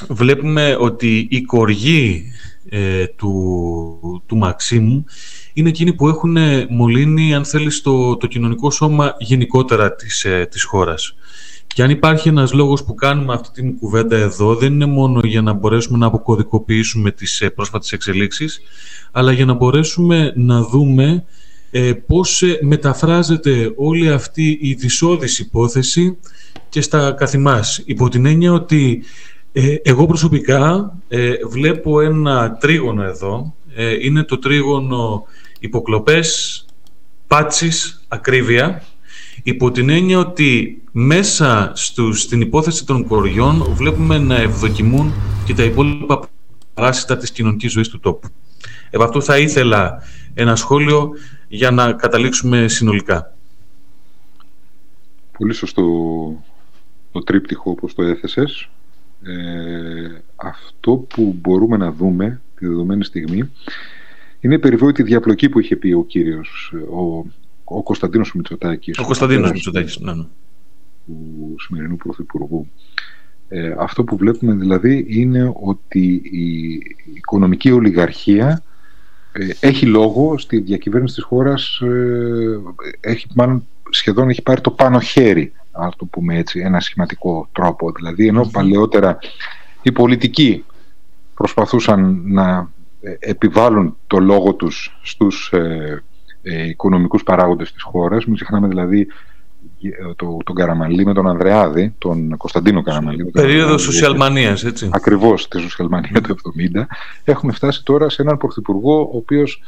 βλέπουμε ότι η κοργή ε, του, του Μαξίμου είναι εκείνοι που έχουν μολύνει, αν θέλεις, το, το κοινωνικό σώμα γενικότερα της, ε, της χώρας. Και αν υπάρχει ένας λόγος που κάνουμε αυτή την κουβέντα εδώ, δεν είναι μόνο για να μπορέσουμε να αποκωδικοποιήσουμε τις ε, πρόσφατες εξελίξεις, αλλά για να μπορέσουμε να δούμε ε, πώς ε, μεταφράζεται όλη αυτή η δυσόδης υπόθεση και στα καθημάς. Υπό την έννοια ότι ε, εγώ προσωπικά ε, βλέπω ένα τρίγωνο εδώ. είναι το τρίγωνο υποκλοπές, πάτσις, ακρίβεια. Υπό την έννοια ότι μέσα στους, στην υπόθεση των κοριών βλέπουμε να ευδοκιμούν και τα υπόλοιπα παράσιτα της κοινωνικής ζωής του τόπου. Επ' αυτού θα ήθελα ένα σχόλιο για να καταλήξουμε συνολικά. Πολύ σωστό το τρίπτυχο όπως το έθεσες. Ε, αυτό που μπορούμε να δούμε τη δεδομένη στιγμή είναι η περιβόητη διαπλοκή που είχε πει ο κύριος, ο, ο Κωνσταντίνος Μητσοτάκης. Ο Κωνσταντίνος Μητσοτάκης, ναι, ναι. Του σημερινού Πρωθυπουργού. Ε, αυτό που βλέπουμε δηλαδή είναι ότι η οικονομική ολιγαρχία ε, έχει λόγο στη διακυβέρνηση της χώρας, ε, έχει, μάλλον σχεδόν έχει πάρει το πάνω χέρι, να το πούμε έτσι, ένα σχηματικό τρόπο. Δηλαδή, ενώ παλαιότερα οι πολιτικοί προσπαθούσαν να ε, επιβάλλουν το λόγο τους στους ε, οικονομικούς παράγοντες της χώρας, μην ξεχνάμε δηλαδή το, τον Καραμαλή με τον Ανδρεάδη, τον Κωνσταντίνο Καραμαλή. Περίοδο Σοσιαλμανίας, έτσι. Ακριβώς τη Σοσιαλμανία του 70. Έχουμε φτάσει τώρα σε έναν πρωθυπουργό ο οποίος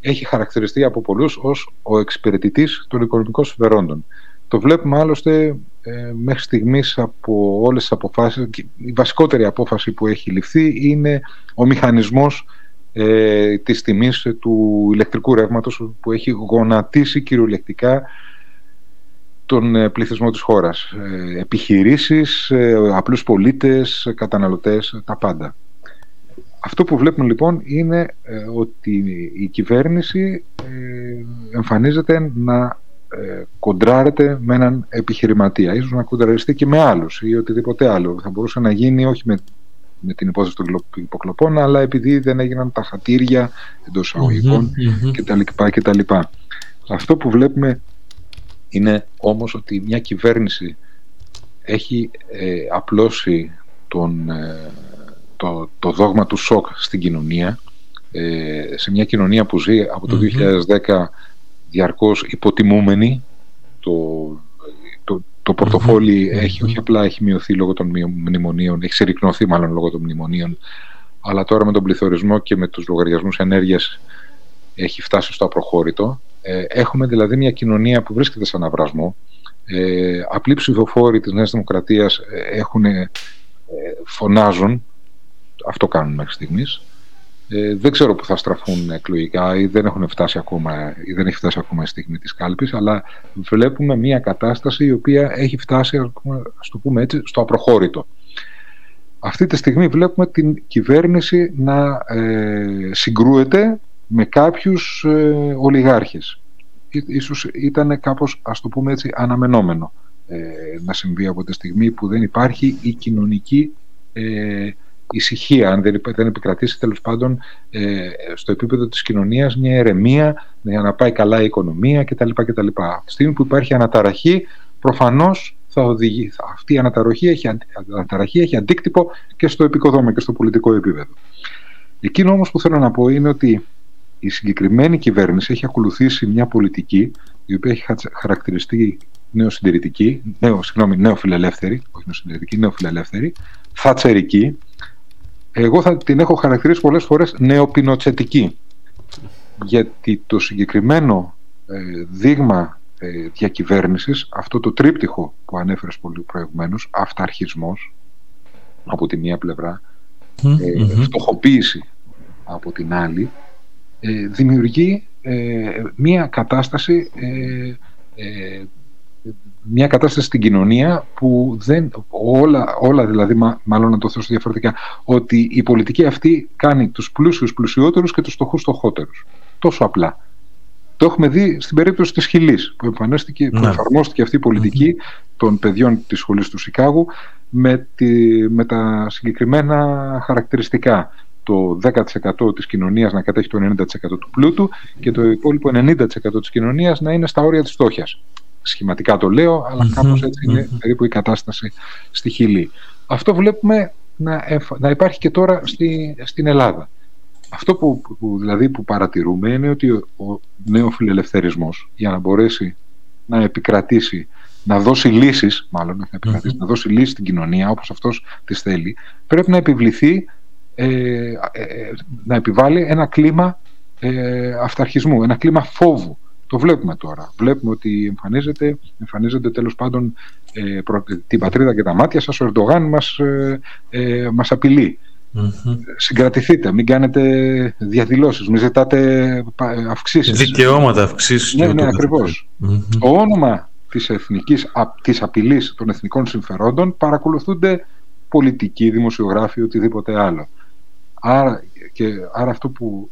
έχει χαρακτηριστεί από πολλούς ως ο εξυπηρετητής των οικονομικών συμφερόντων. Το βλέπουμε άλλωστε ε, μέχρι στιγμής από όλες τις αποφάσεις. Η βασικότερη απόφαση που έχει ληφθεί είναι ο μηχανισμός ε, της τιμής του ηλεκτρικού ρεύματος που έχει γονατίσει κυριολεκτικά τον ε, πληθυσμό της χώρας. Ε, επιχειρήσεις, ε, απλούς πολίτες, καταναλωτές, τα πάντα. Αυτό που βλέπουμε λοιπόν είναι ότι η κυβέρνηση εμφανίζεται να κοντράρεται με έναν επιχειρηματία. Ίσως να κοντραριστεί και με άλλους ή οτιδήποτε άλλο. Θα μπορούσε να γίνει όχι με, με την υπόθεση των υποκλοπών, αλλά επειδή δεν έγιναν τα χατήρια εντός εισαγωγικών κτλ. Αυτό που βλέπουμε είναι όμως ότι μια κυβέρνηση έχει ε, απλώσει τον, ε, το, το δόγμα του σοκ στην κοινωνία ε, σε μια κοινωνία που ζει από το 2010 διαρκώς υποτιμούμενη το, το, το πορτοφολι έχει όχι απλά έχει μειωθεί λόγω των μνημονίων έχει συρρυκνωθεί μάλλον λόγω των μνημονίων αλλά τώρα με τον πληθωρισμό και με τους λογαριασμούς ενέργειας έχει φτάσει στο απροχώρητο ε, έχουμε δηλαδή μια κοινωνία που βρίσκεται σε αναβρασμό. Ε, απλοί ψηφοφόροι της Νέας Δημοκρατίας ε, έχουν, ε, φωνάζουν, αυτό κάνουν μέχρι στιγμής. Ε, δεν ξέρω που θα στραφούν εκλογικά ή δεν, έχουν φτάσει ακόμα, ή δεν έχει φτάσει ακόμα η στιγμή της κάλπης, αλλά βλέπουμε μια κατάσταση η οποία έχει φτάσει, ας το πούμε έτσι, στο απροχώρητο. Αυτή τη στιγμή βλέπουμε την κυβέρνηση να ε, συγκρούεται με κάποιους ε, ολιγάρχες. Ίσως ήταν κάπως, ας το πούμε έτσι, αναμενόμενο ε, να συμβεί από τη στιγμή που δεν υπάρχει η κοινωνική ε, ησυχία, αν δεν, δεν επικρατήσει τέλος πάντων ε, στο επίπεδο της κοινωνίας μια ερεμία για να πάει καλά η οικονομία κτλ. κτλ. Αυτή τη στιγμή που υπάρχει αναταραχή, προφανώς θα οδηγεί, αυτή η αναταραχή έχει, αναταραχή έχει αντίκτυπο και στο επικοδόμημα και στο πολιτικό επίπεδο. Εκείνο όμως που θέλω να πω είναι ότι η συγκεκριμένη κυβέρνηση έχει ακολουθήσει μια πολιτική η οποία έχει χαρακτηριστεί νεοσυντηρητική, νέο, συγγνώμη, νεοφιλελεύθερη, όχι νεοσυντηρητική, νεοφιλελεύθερη, θατσερική. Εγώ θα την έχω χαρακτηρίσει πολλές φορές νεοπινοτσετική. γιατί το συγκεκριμένο ε, δείγμα ε, διακυβέρνησης, αυτό το τρίπτυχο που ανέφερες πολύ προηγουμένως, αυταρχισμός από τη μία πλευρά, ε, φτωχοποίηση από την άλλη, ε, δημιουργεί ε, μία κατάσταση μια κατάσταση στην κοινωνία που δεν, όλα, όλα δηλαδή, μάλλον να το θέσω διαφορετικά, ότι η πολιτική αυτή κάνει τους πλούσιους πλουσιότερους και τους φτωχούς φτωχότερους. Τόσο απλά. Το έχουμε δει στην περίπτωση της Χιλής που εμφανίστηκε, που ναι. εφαρμόστηκε αυτή η πολιτικη των παιδιών της σχολής του Σικάγου με, τη, με τα συγκεκριμένα χαρακτηριστικά το 10% της κοινωνίας να κατέχει το 90% του πλούτου και το υπόλοιπο 90% της κοινωνίας να είναι στα όρια της φτώχειας σχηματικά το λέω, αλλά κάπως έτσι είναι περίπου η κατάσταση στη Χιλή. Αυτό βλέπουμε να, να υπάρχει και τώρα στη, στην Ελλάδα. Αυτό που, που, δηλαδή που παρατηρούμε είναι ότι ο, ο νέος για να μπορέσει να επικρατήσει, να δώσει λύσεις, μάλλον να, επικρατήσει, να δώσει λύσεις στην κοινωνία όπως αυτός τις θέλει, πρέπει να επιβληθεί, ε, ε, ε να επιβάλλει ένα κλίμα ε, αυταρχισμού, ένα κλίμα φόβου. Το βλέπουμε τώρα. Βλέπουμε ότι εμφανίζεται, εμφανίζεται τέλος πάντων ε, την πατρίδα και τα μάτια σας. Ο Ερντογάν μας, ε, ε μας απειλεί. Συγκρατηθείτε, μην κάνετε διαδηλώσεις, μην ζητάτε αυξήσεις. Δικαιώματα αυξήσεις. Ναι, ναι, ακριβως Το όνομα της, εθνικής, της απειλής των εθνικών συμφερόντων παρακολουθούνται πολιτικοί, δημοσιογράφοι, οτιδήποτε άλλο. Άρα, και, άρα αυτό που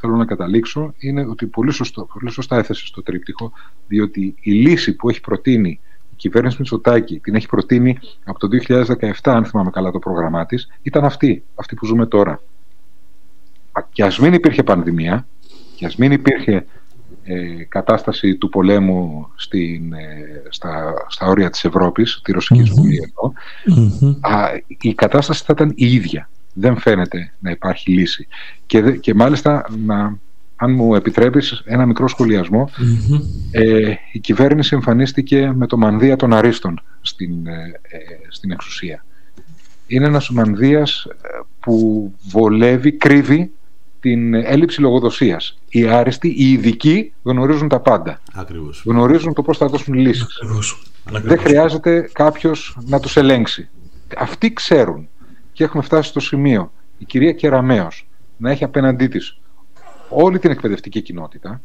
θέλω να καταλήξω είναι ότι πολύ, σωστό, πολύ σωστά έθεσες στο τρίπτυχο, διότι η λύση που έχει προτείνει η κυβέρνηση Μητσοτάκη, την έχει προτείνει από το 2017, αν θυμάμαι καλά το πρόγραμμά της, ήταν αυτή, αυτή που ζούμε τώρα. Και ας μην υπήρχε πανδημία, και ας μην υπήρχε ε, κατάσταση του πολέμου στην, ε, στα, στα όρια της Ευρώπης, τη ρωσικη mm η κατάσταση θα ήταν η ίδια δεν φαίνεται να υπάρχει λύση. Και, και μάλιστα, να, αν μου επιτρέπεις ένα μικρό ε, η κυβέρνηση εμφανίστηκε με το μανδύα των αρίστων στην, ε, ε, στην εξουσία. Είναι ένας μανδύας που βολεύει, κρύβει την έλλειψη λογοδοσίας. Οι άριστοι, οι ειδικοί γνωρίζουν τα πάντα. Ακριβώς. Γνωρίζουν το πώς θα δώσουν λύσεις. Δεν χρειάζεται κάποιος να τους ελέγξει. Αυτοί ξέρουν και έχουμε φτάσει στο σημείο η κυρία Κεραμέως να έχει απέναντί της όλη την εκπαιδευτική κοινότητα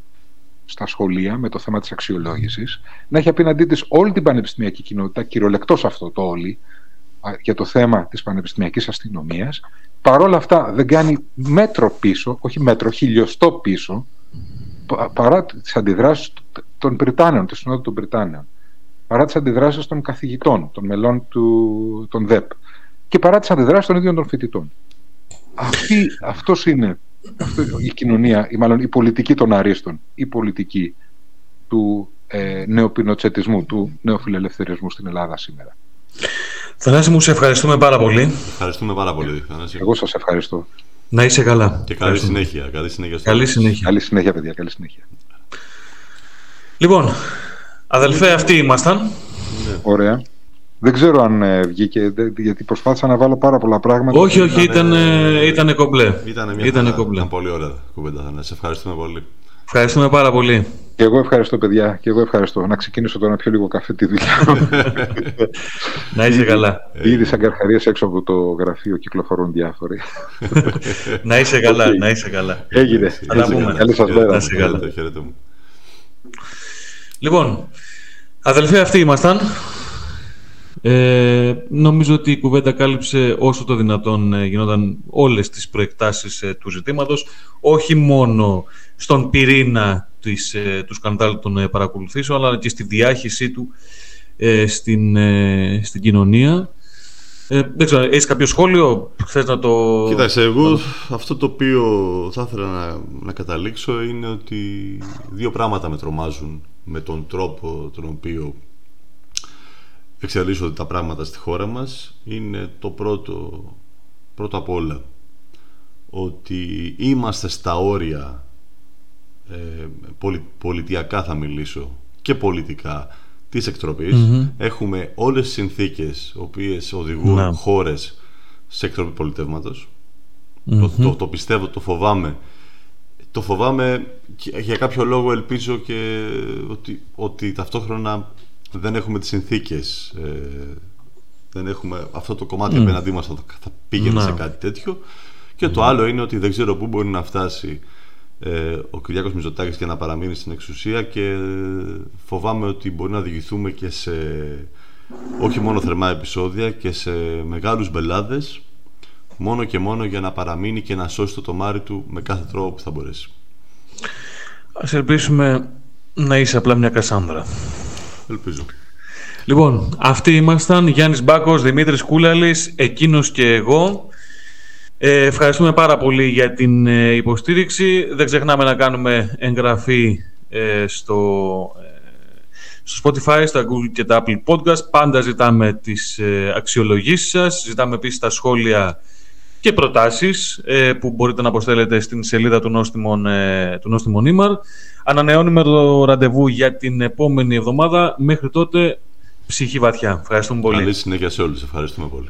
στα σχολεία με το θέμα της αξιολόγησης, να έχει απέναντί της όλη την πανεπιστημιακή κοινότητα, κυριολεκτός αυτό το όλοι, για το θέμα της πανεπιστημιακής αστυνομίας. Παρόλα αυτά δεν κάνει μέτρο πίσω, όχι μέτρο, χιλιοστό πίσω, παρά τις αντιδράσεις των Πριτάνεων, της Συνόδου των Πριτάνεων, παρά τις αντιδράσεις των καθηγητών, των μελών του, των ΔΕΠ και παρά τις αντιδράσεις των ίδιων των φοιτητών. Αυτή, αυτός είναι αυτό, η κοινωνία, ή μάλλον η πολιτική των αρίστων, η πολιτική του ε, νεοπινοτσετισμού, του νεοφιλελευθερισμού στην Ελλάδα σήμερα. Θανάση μου, σε ευχαριστούμε πάρα πολύ. Ευχαριστούμε πάρα πολύ. Θανάση. Εγώ σας ευχαριστώ. Να είσαι καλά. Και καλή συνέχεια. Καλή συνέχεια, καλή συνέχεια. Καλή συνέχεια, παιδιά. Καλή συνέχεια. Λοιπόν, αδελφέ, αυτοί ήμασταν. Ναι. Ωραία. Δεν ξέρω αν ε, βγήκε, γιατί προσπάθησα να βάλω πάρα πολλά πράγματα. Όχι, όχι, ήταν, ήταν κομπλέ. Ήταν, μια ήταν, κομπλέ. ήταν πολύ ωραία κουβέντα. Σε ευχαριστούμε πολύ. Ευχαριστούμε πάρα πολύ. Και εγώ ευχαριστώ, παιδιά. Και εγώ ευχαριστώ. Να ξεκινήσω τώρα να πιω λίγο καφέ τη δουλειά να είσαι καλά. Ήδη σαν καρχαρίες έξω από το γραφείο κυκλοφορούν διάφοροι. να είσαι καλά, να είσαι καλά. Έγινε. Θα τα πούμε. Καλή σας μέρα. Να είσαι καλά. Λοιπόν, αδελφοί αυτοί ήμασταν. Ε, νομίζω ότι η κουβέντα κάλυψε όσο το δυνατόν ε, γινόταν όλες τις προεκτάσεις ε, του ζητήματος, όχι μόνο στον πυρήνα της, ε, του σκανδάλου των παρακολουθήσεων, αλλά και στη διάχυσή του στην, στην κοινωνία. Ε, δεν ξέρω, έχεις κάποιο σχόλιο, θες να το... Κοίταξε, εγώ αυτό το οποίο θα ήθελα να, να καταλήξω είναι ότι δύο πράγματα με τρομάζουν με τον τρόπο τον οποίο εξελίσσονται τα πράγματα στη χώρα μας είναι το πρώτο, πρώτο απ' όλα ότι είμαστε στα όρια ε, πολιτιακά θα μιλήσω και πολιτικά της εκτροπης έχουμε όλες τις συνθήκες οποίες οδηγούν ναι. χώρες σε εκτροπή το, το, το πιστεύω, το φοβάμαι. Το φοβάμαι και για κάποιο λόγο ελπίζω και ότι, ότι ταυτόχρονα δεν έχουμε τις συνθήκες ε, δεν έχουμε αυτό το κομμάτι mm. απέναντί μας θα, θα πήγαινε σε κάτι τέτοιο και το άλλο είναι ότι δεν ξέρω πού μπορεί να φτάσει ε, ο Κυριάκος Μητσοτάκης και να παραμείνει στην εξουσία και φοβάμαι ότι μπορεί να οδηγηθούμε και σε όχι μόνο θερμά επεισόδια και σε μεγάλους μπελάδες μόνο και μόνο για να παραμείνει και να σώσει το τομάρι του με κάθε τρόπο που θα μπορέσει. Ας ελπίσουμε να είσαι απλά μια Κασάνδρα. Ελπίζω. Λοιπόν, αυτοί ήμασταν Γιάννης Μπάκος, Δημήτρης Κούλαλης, εκείνος και εγώ. Ε, ευχαριστούμε πάρα πολύ για την ε, υποστήριξη. Δεν ξεχνάμε να κάνουμε εγγραφή ε, στο, στο Spotify, στα Google και τα Apple Podcast. Πάντα ζητάμε τις αξιολογήσεις σας. Ζητάμε επίσης τα σχόλια και προτάσεις που μπορείτε να αποστέλετε στην σελίδα του Νόστιμων, του Νόστιμων Ήμαρ. Ανανεώνουμε το ραντεβού για την επόμενη εβδομάδα. Μέχρι τότε, ψυχή βαθιά. Ευχαριστούμε πολύ. Καλή συνέχεια σε όλους. Ευχαριστούμε πολύ.